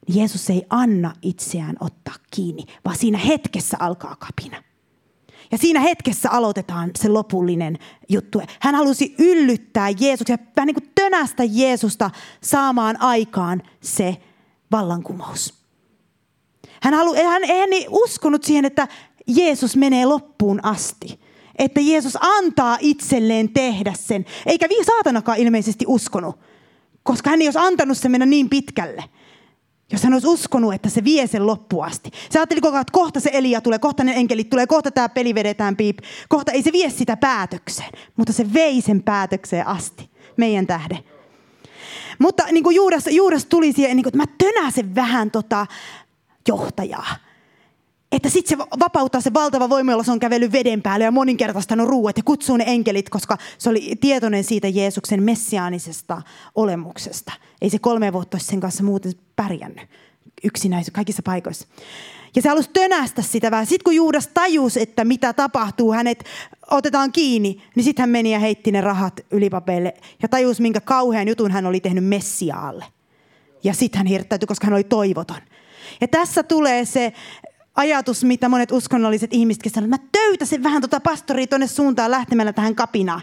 niin Jeesus ei anna itseään ottaa kiinni, vaan siinä hetkessä alkaa kapina. Ja siinä hetkessä aloitetaan se lopullinen juttu. Hän halusi yllyttää Jeesuksen, vähän niin kuin tönästä Jeesusta saamaan aikaan se vallankumous. Hän, halu, hän ei uskonut siihen, että Jeesus menee loppuun asti että Jeesus antaa itselleen tehdä sen. Eikä saatanakaan ilmeisesti uskonut, koska hän ei olisi antanut sen mennä niin pitkälle. Jos hän olisi uskonut, että se vie sen loppuun asti. Se ajatteli koko ajan, että kohta se Elia tulee, kohta ne enkelit tulee, kohta tämä peli vedetään piip. Kohta ei se vie sitä päätökseen, mutta se vei sen päätökseen asti, meidän tähden. Mutta niin kuin Juudas, Juudas tuli siihen, niin kuin, että mä tönäsen vähän tota johtajaa että sitten se vapauttaa se valtava voima, jolla se on kävellyt veden päälle ja moninkertaistanut ruuat ja kutsuu ne enkelit, koska se oli tietoinen siitä Jeesuksen messiaanisesta olemuksesta. Ei se kolme vuotta olisi sen kanssa muuten pärjännyt yksinäisyys kaikissa paikoissa. Ja se halusi tönästä sitä vähän. Sitten kun Juudas tajusi, että mitä tapahtuu, hänet otetaan kiinni, niin sitten hän meni ja heitti ne rahat ylipapeille ja tajusi, minkä kauhean jutun hän oli tehnyt Messiaalle. Ja sitten hän hirttäytyi, koska hän oli toivoton. Ja tässä tulee se ajatus, mitä monet uskonnolliset ihmisetkin että mä töytäsin vähän tuota pastoria tuonne suuntaan lähtemällä tähän kapinaan.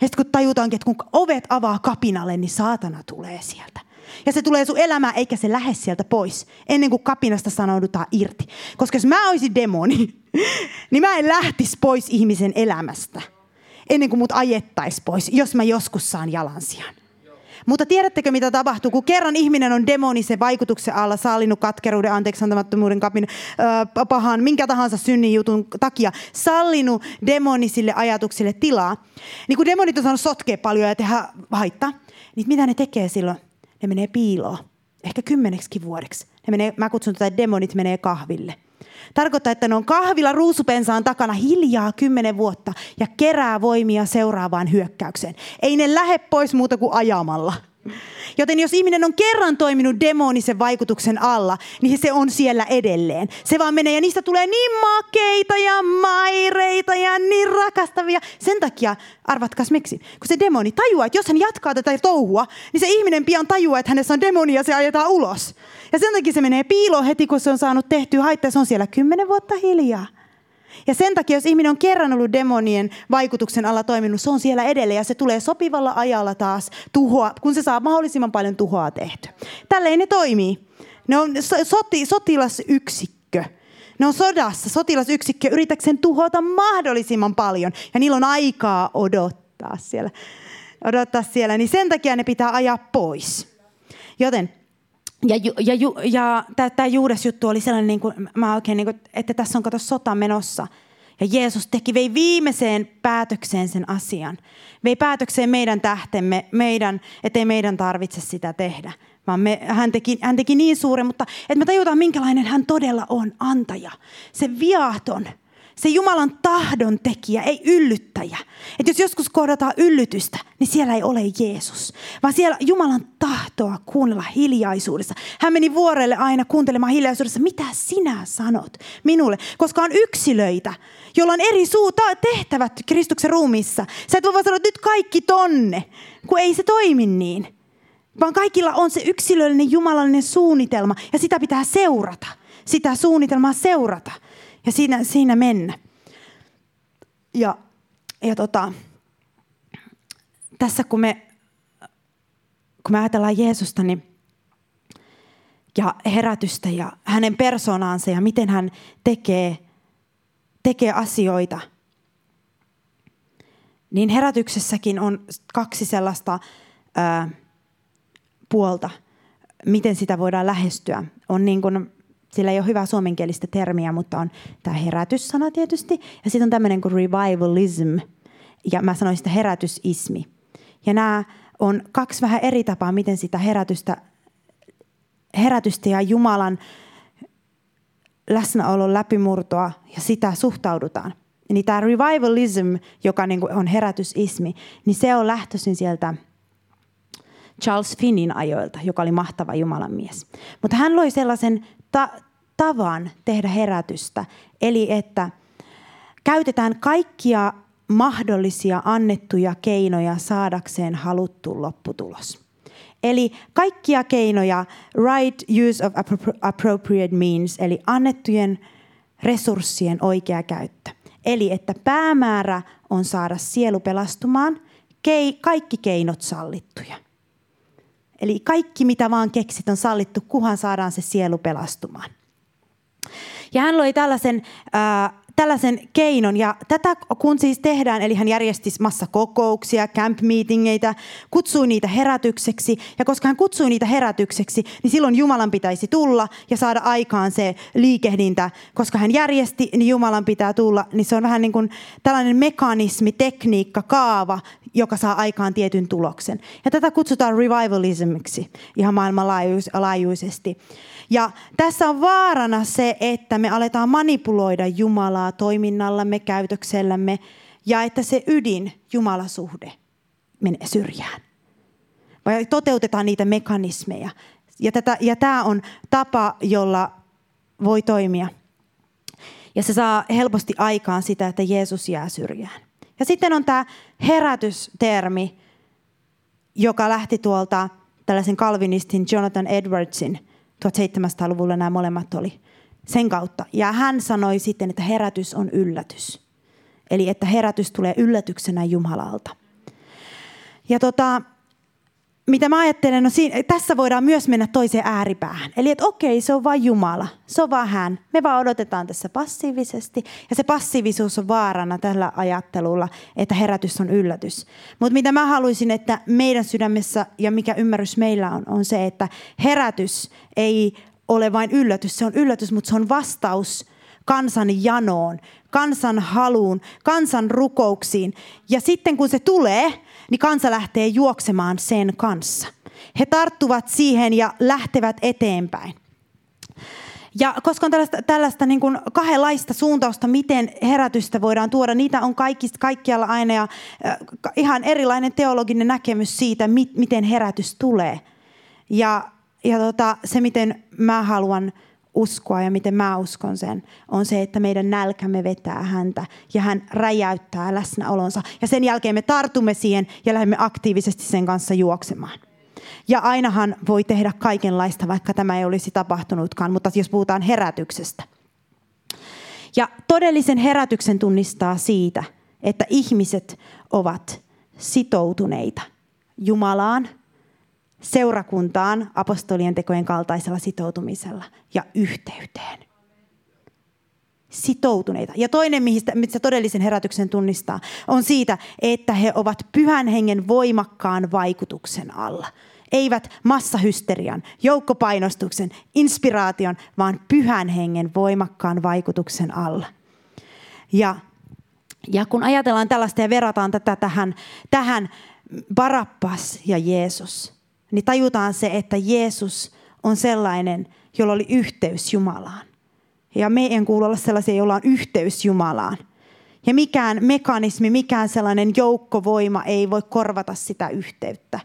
Ja sitten kun tajutaankin, että kun ovet avaa kapinalle, niin saatana tulee sieltä. Ja se tulee sun elämään, eikä se lähde sieltä pois, ennen kuin kapinasta sanoudutaan irti. Koska jos mä olisin demoni, niin mä en lähtisi pois ihmisen elämästä, ennen kuin mut ajettaisi pois, jos mä joskus saan jalansijan. Mutta tiedättekö, mitä tapahtuu, kun kerran ihminen on demonisen vaikutuksen alla sallinut katkeruuden, anteeksantamattomuuden, kapin, äh, pahan, minkä tahansa synnin jutun takia, sallinut demonisille ajatuksille tilaa, niin kun demonit on saanut sotkea paljon ja tehdä haittaa, niin mitä ne tekee silloin? Ne menee piiloon, ehkä kymmeneksi vuodeksi. Ne menee, mä kutsun tätä, demonit menee kahville – Tarkoittaa, että ne on kahvilla ruusupensaan takana hiljaa kymmenen vuotta ja kerää voimia seuraavaan hyökkäykseen. Ei ne lähde pois muuta kuin ajamalla. Joten jos ihminen on kerran toiminut demonisen vaikutuksen alla, niin se on siellä edelleen. Se vaan menee ja niistä tulee niin makeita ja maireita ja niin rakastavia. Sen takia, arvatkas miksi, kun se demoni tajuaa, että jos hän jatkaa tätä touhua, niin se ihminen pian tajuaa, että hänessä on demoni ja se ajetaan ulos. Ja sen takia se menee piiloon heti, kun se on saanut tehtyä haittaa. Se on siellä kymmenen vuotta hiljaa. Ja sen takia, jos ihminen on kerran ollut demonien vaikutuksen alla toiminut, se on siellä edelleen ja se tulee sopivalla ajalla taas tuhoa, kun se saa mahdollisimman paljon tuhoa tehty. Tälleen ne toimii. Ne on soti, sotilasyksikkö. Ne on sodassa, sotilasyksikkö, yritäkseen tuhota mahdollisimman paljon. Ja niillä on aikaa odottaa siellä. Odottaa siellä, niin sen takia ne pitää ajaa pois. Joten ja, ja, ja, ja tämä Juudas-juttu oli sellainen, niin kuin, mä oikein, niin kuin, että tässä on kato sota menossa. Ja Jeesus teki, vei viimeiseen päätökseen sen asian. Vei päätökseen meidän tähtemme, meidän, ettei meidän tarvitse sitä tehdä. Vaan me, hän, teki, hän teki niin suuren, mutta että me tajutaan, minkälainen hän todella on, antaja. Se viaton, se Jumalan tahdon tekijä, ei yllyttäjä. Että jos joskus kohdataan yllytystä, niin siellä ei ole Jeesus, vaan siellä Jumalan tahtoa kuunnella hiljaisuudessa. Hän meni vuorelle aina kuuntelemaan hiljaisuudessa, mitä sinä sanot minulle, koska on yksilöitä, joilla on eri suuta tehtävät Kristuksen ruumissa. Sä et voi vaan sanoa, että nyt kaikki tonne, kun ei se toimi niin. Vaan kaikilla on se yksilöllinen jumalallinen suunnitelma ja sitä pitää seurata. Sitä suunnitelmaa seurata ja siinä, siinä mennä. Ja, ja tota, tässä kun me, kun me ajatellaan Jeesusta, niin ja herätystä ja hänen persoonaansa ja miten hän tekee, tekee asioita. Niin herätyksessäkin on kaksi sellaista ää, puolta, miten sitä voidaan lähestyä. On niin kuin, sillä ei ole hyvää suomenkielistä termiä, mutta on tämä herätyssana tietysti. Ja sitten on tämmöinen kuin revivalism, ja mä sanoin sitä herätysismi. Ja nämä on kaksi vähän eri tapaa, miten sitä herätystä, herätystä ja Jumalan läsnäolon läpimurtoa ja sitä suhtaudutaan. Niin tämä revivalism, joka niinku on herätysismi, niin se on lähtöisin sieltä Charles Finnin ajoilta, joka oli mahtava Jumalan mies. Mutta hän loi sellaisen ta- tavan tehdä herätystä, eli että käytetään kaikkia mahdollisia annettuja keinoja saadakseen haluttu lopputulos. Eli kaikkia keinoja, right use of appropriate means, eli annettujen resurssien oikea käyttö. Eli että päämäärä on saada sielu pelastumaan, kaikki keinot sallittuja. Eli kaikki mitä vaan keksit on sallittu, kuhan saadaan se sielu pelastumaan. Ja hän loi tällaisen äh, tällaisen keinon. Ja tätä kun siis tehdään, eli hän järjesti massa kokouksia, camp meetingeitä, kutsui niitä herätykseksi. Ja koska hän kutsui niitä herätykseksi, niin silloin Jumalan pitäisi tulla ja saada aikaan se liikehdintä. Koska hän järjesti, niin Jumalan pitää tulla. Niin se on vähän niin kuin tällainen mekanismi, tekniikka, kaava, joka saa aikaan tietyn tuloksen. Ja tätä kutsutaan revivalismiksi ihan maailmanlaajuisesti. Ja tässä on vaarana se, että me aletaan manipuloida Jumalaa toiminnallamme, käytöksellämme ja että se ydin, Jumalasuhde, menee syrjään. Vai toteutetaan niitä mekanismeja. Ja, tätä, ja tämä on tapa, jolla voi toimia. Ja se saa helposti aikaan sitä, että Jeesus jää syrjään. Ja sitten on tämä herätystermi, joka lähti tuolta tällaisen kalvinistin Jonathan Edwardsin 1700-luvulla nämä molemmat oli sen kautta. Ja hän sanoi sitten, että herätys on yllätys. Eli että herätys tulee yllätyksenä Jumalalta. Ja tota, mitä mä ajattelen, no siinä, tässä voidaan myös mennä toiseen ääripäähän. Eli että okei, se on vain Jumala, se on vain hän. Me vaan odotetaan tässä passiivisesti. Ja se passiivisuus on vaarana tällä ajattelulla, että herätys on yllätys. Mutta mitä mä haluaisin, että meidän sydämessä ja mikä ymmärrys meillä on, on se, että herätys ei ole vain yllätys. Se on yllätys, mutta se on vastaus kansan janoon, kansan haluun, kansan rukouksiin. Ja sitten kun se tulee, niin kansa lähtee juoksemaan sen kanssa. He tarttuvat siihen ja lähtevät eteenpäin. Ja koska on tällaista, tällaista niin kuin kahdenlaista suuntausta, miten herätystä voidaan tuoda, niitä on kaikista, kaikkialla aina ja äh, ihan erilainen teologinen näkemys siitä, mi, miten herätys tulee. Ja, ja tota, se, miten mä haluan uskoa ja miten mä uskon sen, on se, että meidän nälkämme vetää häntä ja hän räjäyttää läsnäolonsa. Ja sen jälkeen me tartumme siihen ja lähdemme aktiivisesti sen kanssa juoksemaan. Ja ainahan voi tehdä kaikenlaista, vaikka tämä ei olisi tapahtunutkaan, mutta jos puhutaan herätyksestä. Ja todellisen herätyksen tunnistaa siitä, että ihmiset ovat sitoutuneita Jumalaan seurakuntaan apostolien tekojen kaltaisella sitoutumisella ja yhteyteen. Sitoutuneita. Ja toinen, mistä todellisen herätyksen tunnistaa, on siitä, että he ovat pyhän hengen voimakkaan vaikutuksen alla. Eivät massahysterian, joukkopainostuksen, inspiraation, vaan pyhän hengen voimakkaan vaikutuksen alla. Ja, ja kun ajatellaan tällaista ja verrataan tätä tähän, tähän Barappas ja Jeesus – niin tajutaan se, että Jeesus on sellainen, jolla oli yhteys Jumalaan. Ja meidän kuuluu olla sellaisia, joilla on yhteys Jumalaan. Ja mikään mekanismi, mikään sellainen joukkovoima ei voi korvata sitä yhteyttä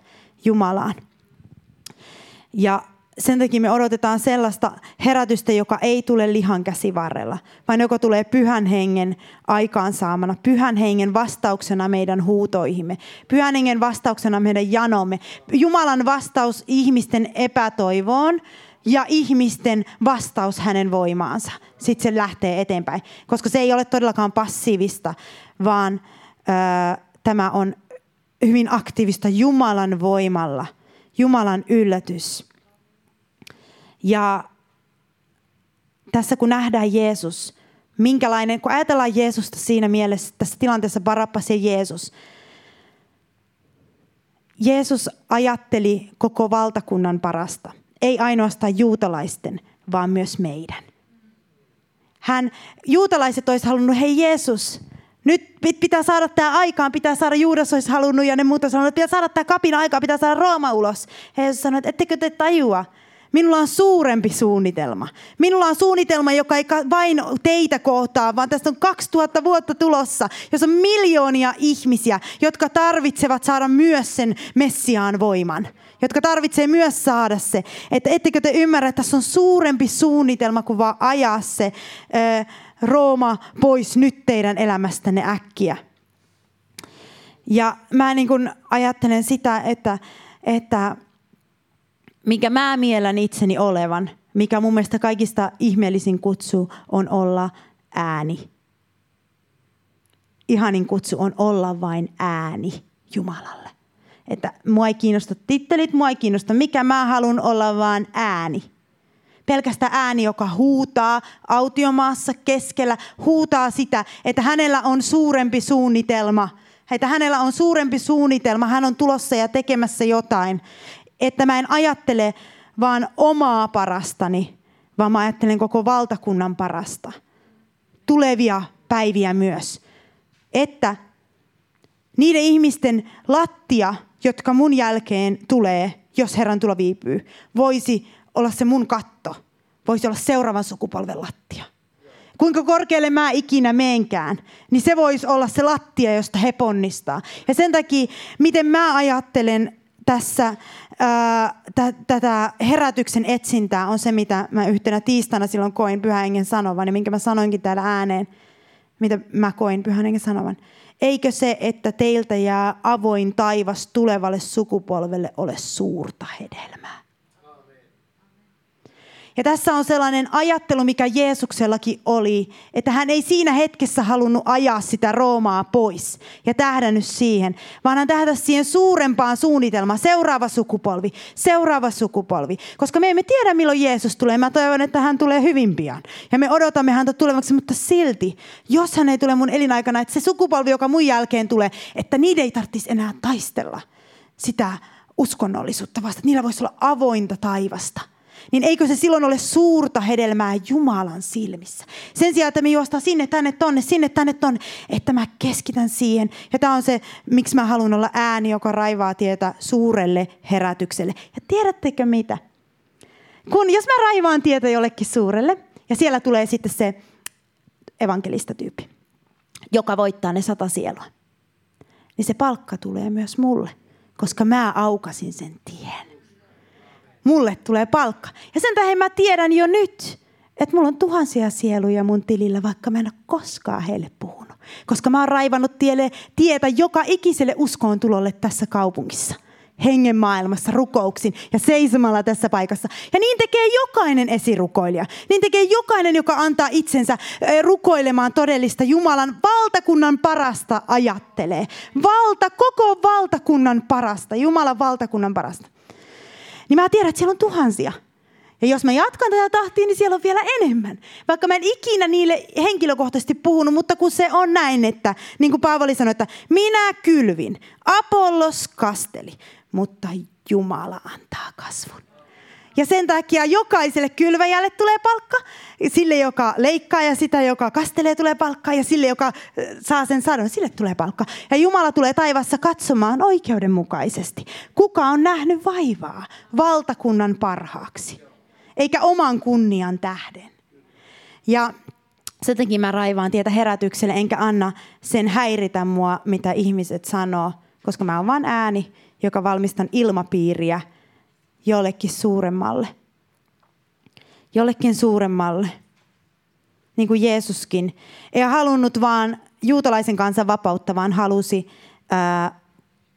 Jumalaan. Ja sen takia me odotetaan sellaista herätystä, joka ei tule lihan käsivarrella, vaan joka tulee pyhän hengen aikaansaamana, pyhän hengen vastauksena meidän huutoihimme, pyhän hengen vastauksena meidän janomme, Jumalan vastaus ihmisten epätoivoon ja ihmisten vastaus hänen voimaansa. Sitten se lähtee eteenpäin, koska se ei ole todellakaan passiivista, vaan ö, tämä on hyvin aktiivista Jumalan voimalla, Jumalan yllätys Ja tässä kun nähdään Jeesus, minkälainen, kun ajatellaan Jeesusta siinä mielessä, tässä tilanteessa Barabas ja Jeesus. Jeesus ajatteli koko valtakunnan parasta, ei ainoastaan juutalaisten, vaan myös meidän. Hän, juutalaiset olisi halunnut, hei Jeesus, nyt pitää saada tämä aikaan, pitää saada Juudas olisi halunnut ja ne muuta sanonut, että pitää saada tämä kapina aikaa, pitää saada Rooma ulos. He Jeesus sanoi, että ettekö te tajua, Minulla on suurempi suunnitelma. Minulla on suunnitelma, joka ei vain teitä kohtaa, vaan tästä on 2000 vuotta tulossa, jos on miljoonia ihmisiä, jotka tarvitsevat saada myös sen Messiaan voiman. Jotka tarvitsee myös saada se. Että ettekö te ymmärrä, että tässä on suurempi suunnitelma kuin vaan ajaa se äh, Rooma pois nyt teidän elämästänne äkkiä. Ja mä niin kun ajattelen sitä, että, että mikä mä mielän itseni olevan, mikä mun mielestä kaikista ihmeellisin kutsu on olla ääni. Ihanin kutsu on olla vain ääni Jumalalle. Että mua ei kiinnosta tittelit, mua ei kiinnosta mikä mä haluan olla vaan ääni. Pelkästä ääni, joka huutaa autiomaassa keskellä, huutaa sitä, että hänellä on suurempi suunnitelma. Että hänellä on suurempi suunnitelma, hän on tulossa ja tekemässä jotain että mä en ajattele vaan omaa parastani, vaan mä ajattelen koko valtakunnan parasta. Tulevia päiviä myös. Että niiden ihmisten lattia, jotka mun jälkeen tulee, jos Herran tulo viipyy, voisi olla se mun katto. Voisi olla seuraavan sukupolven lattia. Kuinka korkealle mä ikinä meenkään, niin se voisi olla se lattia, josta he ponnistaa. Ja sen takia, miten mä ajattelen tässä tätä herätyksen etsintää on se, mitä mä yhtenä tiistaina silloin koin Pyhän Hengen sanovan ja minkä mä sanoinkin täällä ääneen, mitä mä koin Pyhän Hengen sanovan. Eikö se, että teiltä jää avoin taivas tulevalle sukupolvelle ole suurta hedelmää? Ja tässä on sellainen ajattelu, mikä Jeesuksellakin oli, että hän ei siinä hetkessä halunnut ajaa sitä Roomaa pois ja tähdännyt siihen, vaan hän tähdäsi siihen suurempaan suunnitelmaan, seuraava sukupolvi, seuraava sukupolvi. Koska me emme tiedä, milloin Jeesus tulee. Mä toivon, että hän tulee hyvin pian. Ja me odotamme häntä tulevaksi, mutta silti, jos hän ei tule mun elinaikana, että se sukupolvi, joka mun jälkeen tulee, että niiden ei tarvitsisi enää taistella sitä uskonnollisuutta vasta. Niillä voisi olla avointa taivasta niin eikö se silloin ole suurta hedelmää Jumalan silmissä? Sen sijaan, että me juostaan sinne, tänne, tonne, sinne, tänne, tonne, että mä keskitän siihen. Ja tämä on se, miksi mä haluan olla ääni, joka raivaa tietä suurelle herätykselle. Ja tiedättekö mitä? Kun jos mä raivaan tietä jollekin suurelle, ja siellä tulee sitten se evankelista tyyppi, joka voittaa ne sata sielua, niin se palkka tulee myös mulle, koska mä aukasin sen tien mulle tulee palkka. Ja sen tähden mä tiedän jo nyt, että mulla on tuhansia sieluja mun tilillä, vaikka mä en ole koskaan heille puhunut. Koska mä oon raivannut tielle, tietä joka ikiselle uskoon tulolle tässä kaupungissa. Hengen maailmassa rukouksin ja seisomalla tässä paikassa. Ja niin tekee jokainen esirukoilija. Niin tekee jokainen, joka antaa itsensä rukoilemaan todellista Jumalan valtakunnan parasta ajattelee. Valta, koko valtakunnan parasta. Jumalan valtakunnan parasta niin mä tiedän, että siellä on tuhansia. Ja jos mä jatkan tätä tahtia, niin siellä on vielä enemmän. Vaikka mä en ikinä niille henkilökohtaisesti puhunut, mutta kun se on näin, että niin kuin Paavali sanoi, että minä kylvin, Apollos kasteli, mutta Jumala antaa kasvun. Ja sen takia jokaiselle kylväjälle tulee palkka, sille joka leikkaa ja sitä joka kastelee tulee palkka ja sille joka saa sen sadon, sille tulee palkka. Ja Jumala tulee taivassa katsomaan oikeudenmukaisesti, kuka on nähnyt vaivaa valtakunnan parhaaksi, eikä oman kunnian tähden. Ja sen mä raivaan tietä herätykselle, enkä anna sen häiritä mua, mitä ihmiset sanoo, koska mä oon vain ääni, joka valmistan ilmapiiriä – jollekin suuremmalle. Jollekin suuremmalle. Niin kuin Jeesuskin. Ei halunnut vaan juutalaisen kansan vapautta, vaan halusi ää,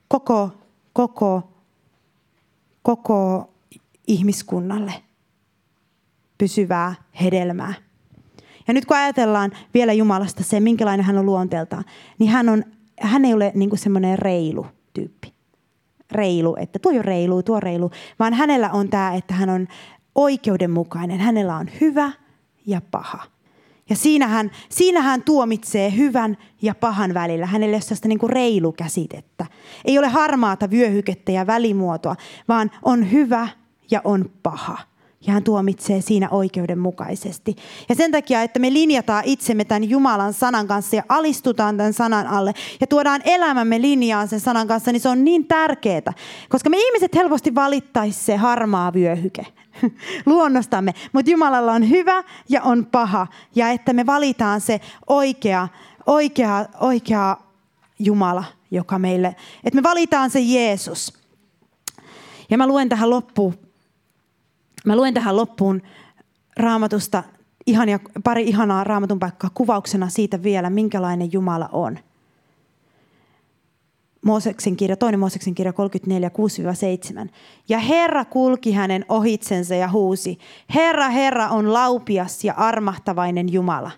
koko, koko, koko ihmiskunnalle pysyvää hedelmää. Ja nyt kun ajatellaan vielä Jumalasta se, minkälainen hän on luonteeltaan, niin hän, on, hän ei ole niin semmoinen reilu tyyppi reilu, että tuo on reilu, tuo reilu, vaan hänellä on tämä, että hän on oikeudenmukainen. Hänellä on hyvä ja paha. Ja siinä hän, siinä hän tuomitsee hyvän ja pahan välillä. Hänellä ei ole sellaista niin reilu käsitettä. Ei ole harmaata vyöhykettä ja välimuotoa, vaan on hyvä ja on paha ja hän tuomitsee siinä oikeudenmukaisesti. Ja sen takia, että me linjataan itsemme tämän Jumalan sanan kanssa ja alistutaan tämän sanan alle ja tuodaan elämämme linjaan sen sanan kanssa, niin se on niin tärkeää. Koska me ihmiset helposti valittaisi se harmaa vyöhyke luonnostamme, mutta Jumalalla on hyvä ja on paha. Ja että me valitaan se oikea, oikea, oikea Jumala, joka meille, että me valitaan se Jeesus. Ja mä luen tähän loppuun Mä luen tähän loppuun raamatusta ihania, pari ihanaa raamatun paikkaa kuvauksena siitä vielä, minkälainen Jumala on. Mooseksen kirja, toinen Mooseksen kirja 34, 6-7. Ja Herra kulki hänen ohitsensa ja huusi, Herra, Herra on laupias ja armahtavainen Jumala.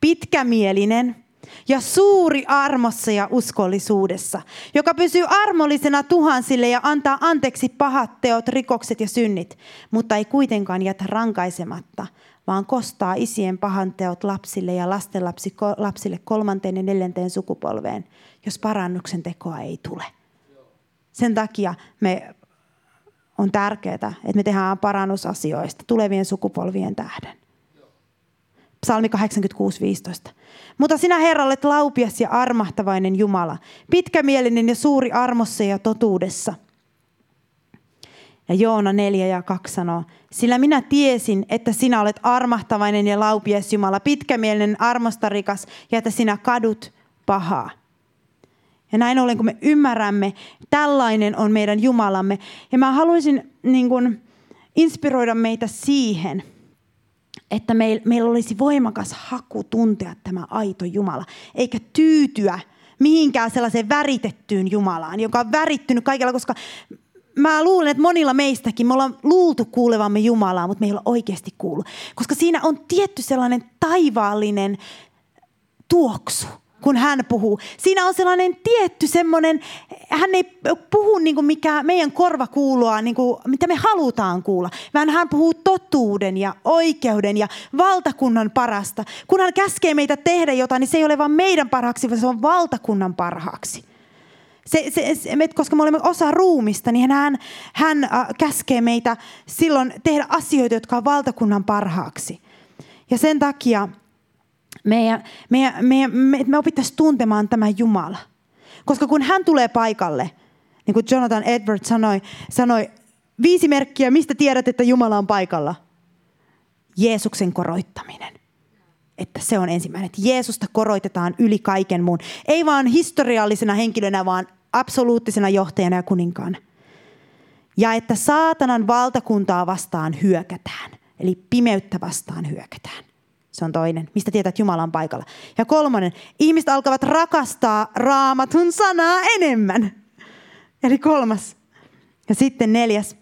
Pitkämielinen, ja suuri armossa ja uskollisuudessa, joka pysyy armollisena tuhansille ja antaa anteeksi pahat teot, rikokset ja synnit, mutta ei kuitenkaan jätä rankaisematta, vaan kostaa isien pahan teot lapsille ja lapsille kolmanteen ja neljänteen sukupolveen, jos parannuksen tekoa ei tule. Sen takia me on tärkeää, että me tehdään parannusasioista tulevien sukupolvien tähden. Psalmi 86.15. Mutta sinä Herra olet laupias ja armahtavainen Jumala, pitkämielinen ja suuri armossa ja totuudessa. Ja Joona 4 ja 2 sanoo, sillä minä tiesin, että sinä olet armahtavainen ja laupias Jumala, pitkämielinen, armosta rikas ja että sinä kadut pahaa. Ja näin ollen, kun me ymmärrämme, tällainen on meidän Jumalamme. Ja mä haluaisin niin kuin, inspiroida meitä siihen – että meil, meillä olisi voimakas haku tuntea tämä aito Jumala, eikä tyytyä mihinkään sellaiseen väritettyyn Jumalaan, joka on värittynyt kaikella, koska mä luulen, että monilla meistäkin me ollaan luultu kuulevamme Jumalaa, mutta me ei olla oikeasti kuullut. Koska siinä on tietty sellainen taivaallinen tuoksu kun hän puhuu. Siinä on sellainen tietty semmoinen, hän ei puhu niin kuin mikä meidän korva kuulua, niin kuin mitä me halutaan kuulla, vaan hän puhuu totuuden ja oikeuden ja valtakunnan parasta. Kun hän käskee meitä tehdä jotain, niin se ei ole vain meidän parhaaksi, vaan se on valtakunnan parhaaksi. Se, se, se, koska me olemme osa ruumista, niin hän, hän äh, käskee meitä silloin tehdä asioita, jotka on valtakunnan parhaaksi. Ja sen takia meidän, meidän, meidän, me, me opittaisiin tuntemaan tämä Jumala. Koska kun hän tulee paikalle, niin kuin Jonathan Edwards sanoi, sanoi viisi merkkiä, mistä tiedät, että Jumala on paikalla. Jeesuksen koroittaminen. Että se on ensimmäinen. Että Jeesusta koroitetaan yli kaiken muun. Ei vaan historiallisena henkilönä, vaan absoluuttisena johtajana ja kuninkaana. Ja että saatanan valtakuntaa vastaan hyökätään. Eli pimeyttä vastaan hyökätään. Se on toinen. Mistä tietää, että Jumala on paikalla? Ja kolmonen. Ihmiset alkavat rakastaa raamatun sanaa enemmän. Eli kolmas. Ja sitten neljäs.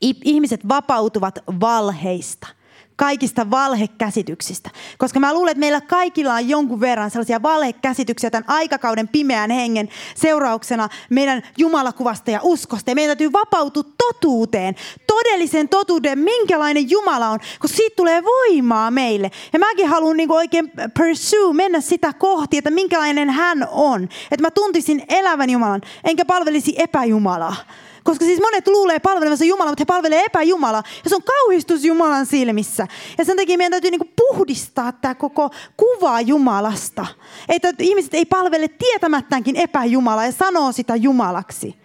Ihmiset vapautuvat valheista – kaikista valhekäsityksistä. Koska mä luulen, että meillä kaikilla on jonkun verran sellaisia valhekäsityksiä tämän aikakauden pimeän hengen seurauksena meidän Jumalakuvasta ja uskosta. Ja meidän täytyy vapautua totuuteen, todellisen totuuden, minkälainen Jumala on, koska siitä tulee voimaa meille. Ja mäkin haluan niin oikein pursue, mennä sitä kohti, että minkälainen hän on. Että mä tuntisin elävän Jumalan, enkä palvelisi epäjumalaa. Koska siis monet luulee palvelevansa Jumalaa, mutta he palvelee epäjumalaa. Ja se on kauhistus Jumalan silmissä. Ja sen takia meidän täytyy niinku puhdistaa tämä koko kuva Jumalasta. Että ihmiset ei palvele tietämättäänkin epäjumalaa ja sanoo sitä Jumalaksi.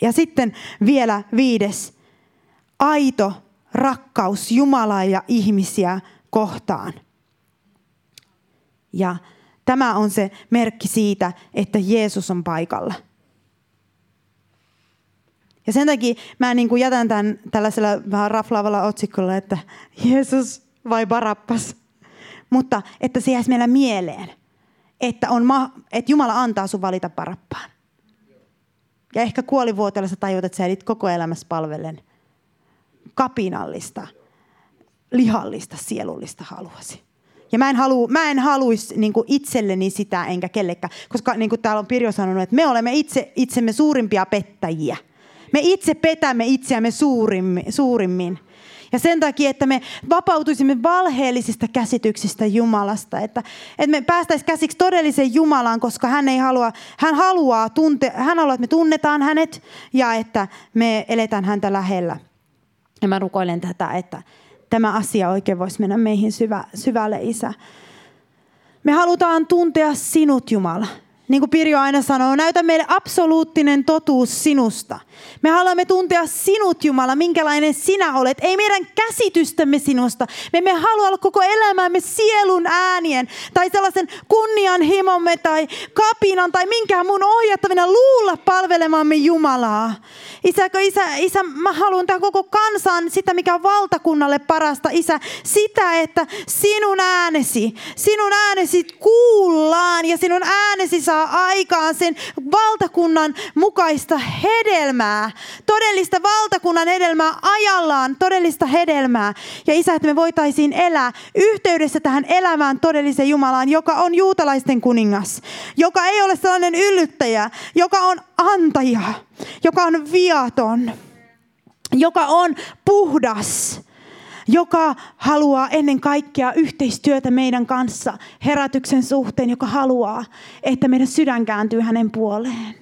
Ja sitten vielä viides. Aito rakkaus Jumalaa ja ihmisiä kohtaan. Ja tämä on se merkki siitä, että Jeesus on paikalla. Ja sen takia mä niin kuin jätän tämän tällaisella vähän raflaavalla otsikolla, että Jeesus vai Barappas. Mutta että se jäisi meillä mieleen, että, on ma- että Jumala antaa sun valita Barappaan. Ja ehkä kuolivuoteella sä tajut, että sä edit koko elämässä palvellen kapinallista, lihallista, sielullista haluasi. Ja mä en, halua, mä en haluisi niin itselleni sitä enkä kellekään, koska niin kuin täällä on Pirjo sanonut, että me olemme itse, itsemme suurimpia pettäjiä – me itse petämme itseämme suurimmin. Ja sen takia, että me vapautuisimme valheellisista käsityksistä Jumalasta. Että, että me päästäisiin käsiksi todelliseen Jumalaan, koska hän ei halua, hän haluaa, tunte, hän haluaa, että me tunnetaan hänet ja että me eletään häntä lähellä. Ja mä rukoilen tätä, että tämä asia oikein voisi mennä meihin syvä, syvälle, Isä. Me halutaan tuntea sinut, Jumala niin kuin Pirjo aina sanoo, näytä meille absoluuttinen totuus sinusta. Me haluamme tuntea sinut, Jumala, minkälainen sinä olet. Ei meidän käsitystämme sinusta. Me emme halua olla koko elämämme sielun äänien tai sellaisen kunnianhimomme tai kapinan tai minkään muun ohjattavina luulla palvelemamme Jumalaa. Isä, isä, isä, mä haluan tämän koko kansan sitä, mikä on valtakunnalle parasta, Isä, sitä, että sinun äänesi, sinun äänesi kuullaan ja sinun äänesi saa aikaan sen valtakunnan mukaista hedelmää, todellista valtakunnan hedelmää ajallaan, todellista hedelmää. Ja Isä, että me voitaisiin elää yhteydessä tähän elämään todellisen Jumalaan, joka on juutalaisten kuningas, joka ei ole sellainen yllyttäjä, joka on antaja, joka on viaton, joka on puhdas, joka haluaa ennen kaikkea yhteistyötä meidän kanssa herätyksen suhteen, joka haluaa, että meidän sydän kääntyy hänen puoleen.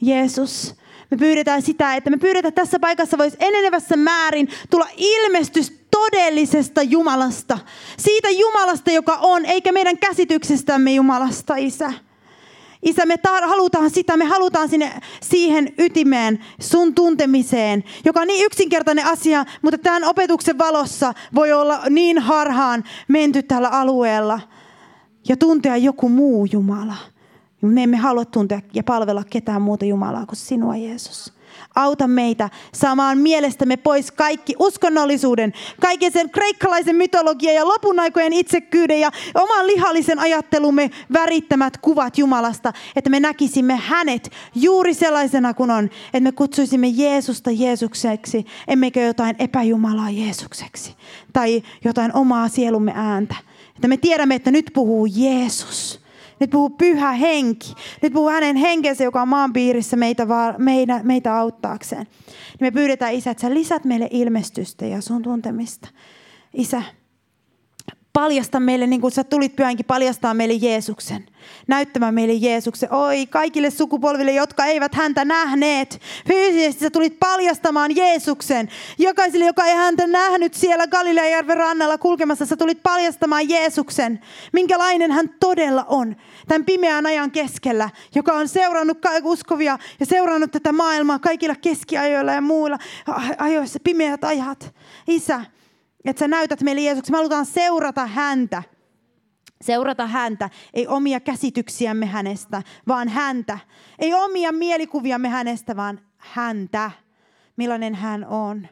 Jeesus, me pyydetään sitä, että me pyydetään tässä paikassa voisi enenevässä määrin tulla ilmestys todellisesta Jumalasta. Siitä Jumalasta, joka on, eikä meidän käsityksestämme Jumalasta, Isä. Isä, me tar- halutaan sitä, me halutaan sinne siihen ytimeen, sun tuntemiseen, joka on niin yksinkertainen asia, mutta tämän opetuksen valossa voi olla niin harhaan menty tällä alueella ja tuntea joku muu Jumala. Me emme halua tuntea ja palvella ketään muuta Jumalaa kuin sinua, Jeesus. Auta meitä saamaan mielestämme pois kaikki uskonnollisuuden, kaiken sen kreikkalaisen mytologian ja lopun aikojen itsekyyden ja oman lihallisen ajattelumme värittämät kuvat Jumalasta, että me näkisimme hänet juuri sellaisena kuin on, että me kutsuisimme Jeesusta Jeesukseksi, emmekä jotain epäjumalaa Jeesukseksi tai jotain omaa sielumme ääntä. Että me tiedämme, että nyt puhuu Jeesus nyt puhuu pyhä henki. Nyt puhuu hänen henkensä, joka on maan piirissä meitä, meitä, meitä auttaakseen. Niin me pyydetään, Isä, että sä lisät meille ilmestystä ja sun tuntemista. Isä, paljasta meille, niin kuin sä tulit pyhänkin paljastaa meille Jeesuksen. Näyttämään meille Jeesuksen. Oi, kaikille sukupolville, jotka eivät häntä nähneet. Fyysisesti sä tulit paljastamaan Jeesuksen. Jokaiselle, joka ei häntä nähnyt siellä Galileajärven rannalla kulkemassa, sä tulit paljastamaan Jeesuksen. Minkälainen hän todella on. Tämän pimeän ajan keskellä, joka on seurannut uskovia ja seurannut tätä maailmaa kaikilla keskiajoilla ja muilla ajoissa, pimeät ajat. Isä, että sä näytät meille Jeesuksen. Me halutaan seurata häntä. Seurata häntä, ei omia käsityksiämme hänestä, vaan häntä. Ei omia mielikuviamme hänestä, vaan häntä, millainen hän on.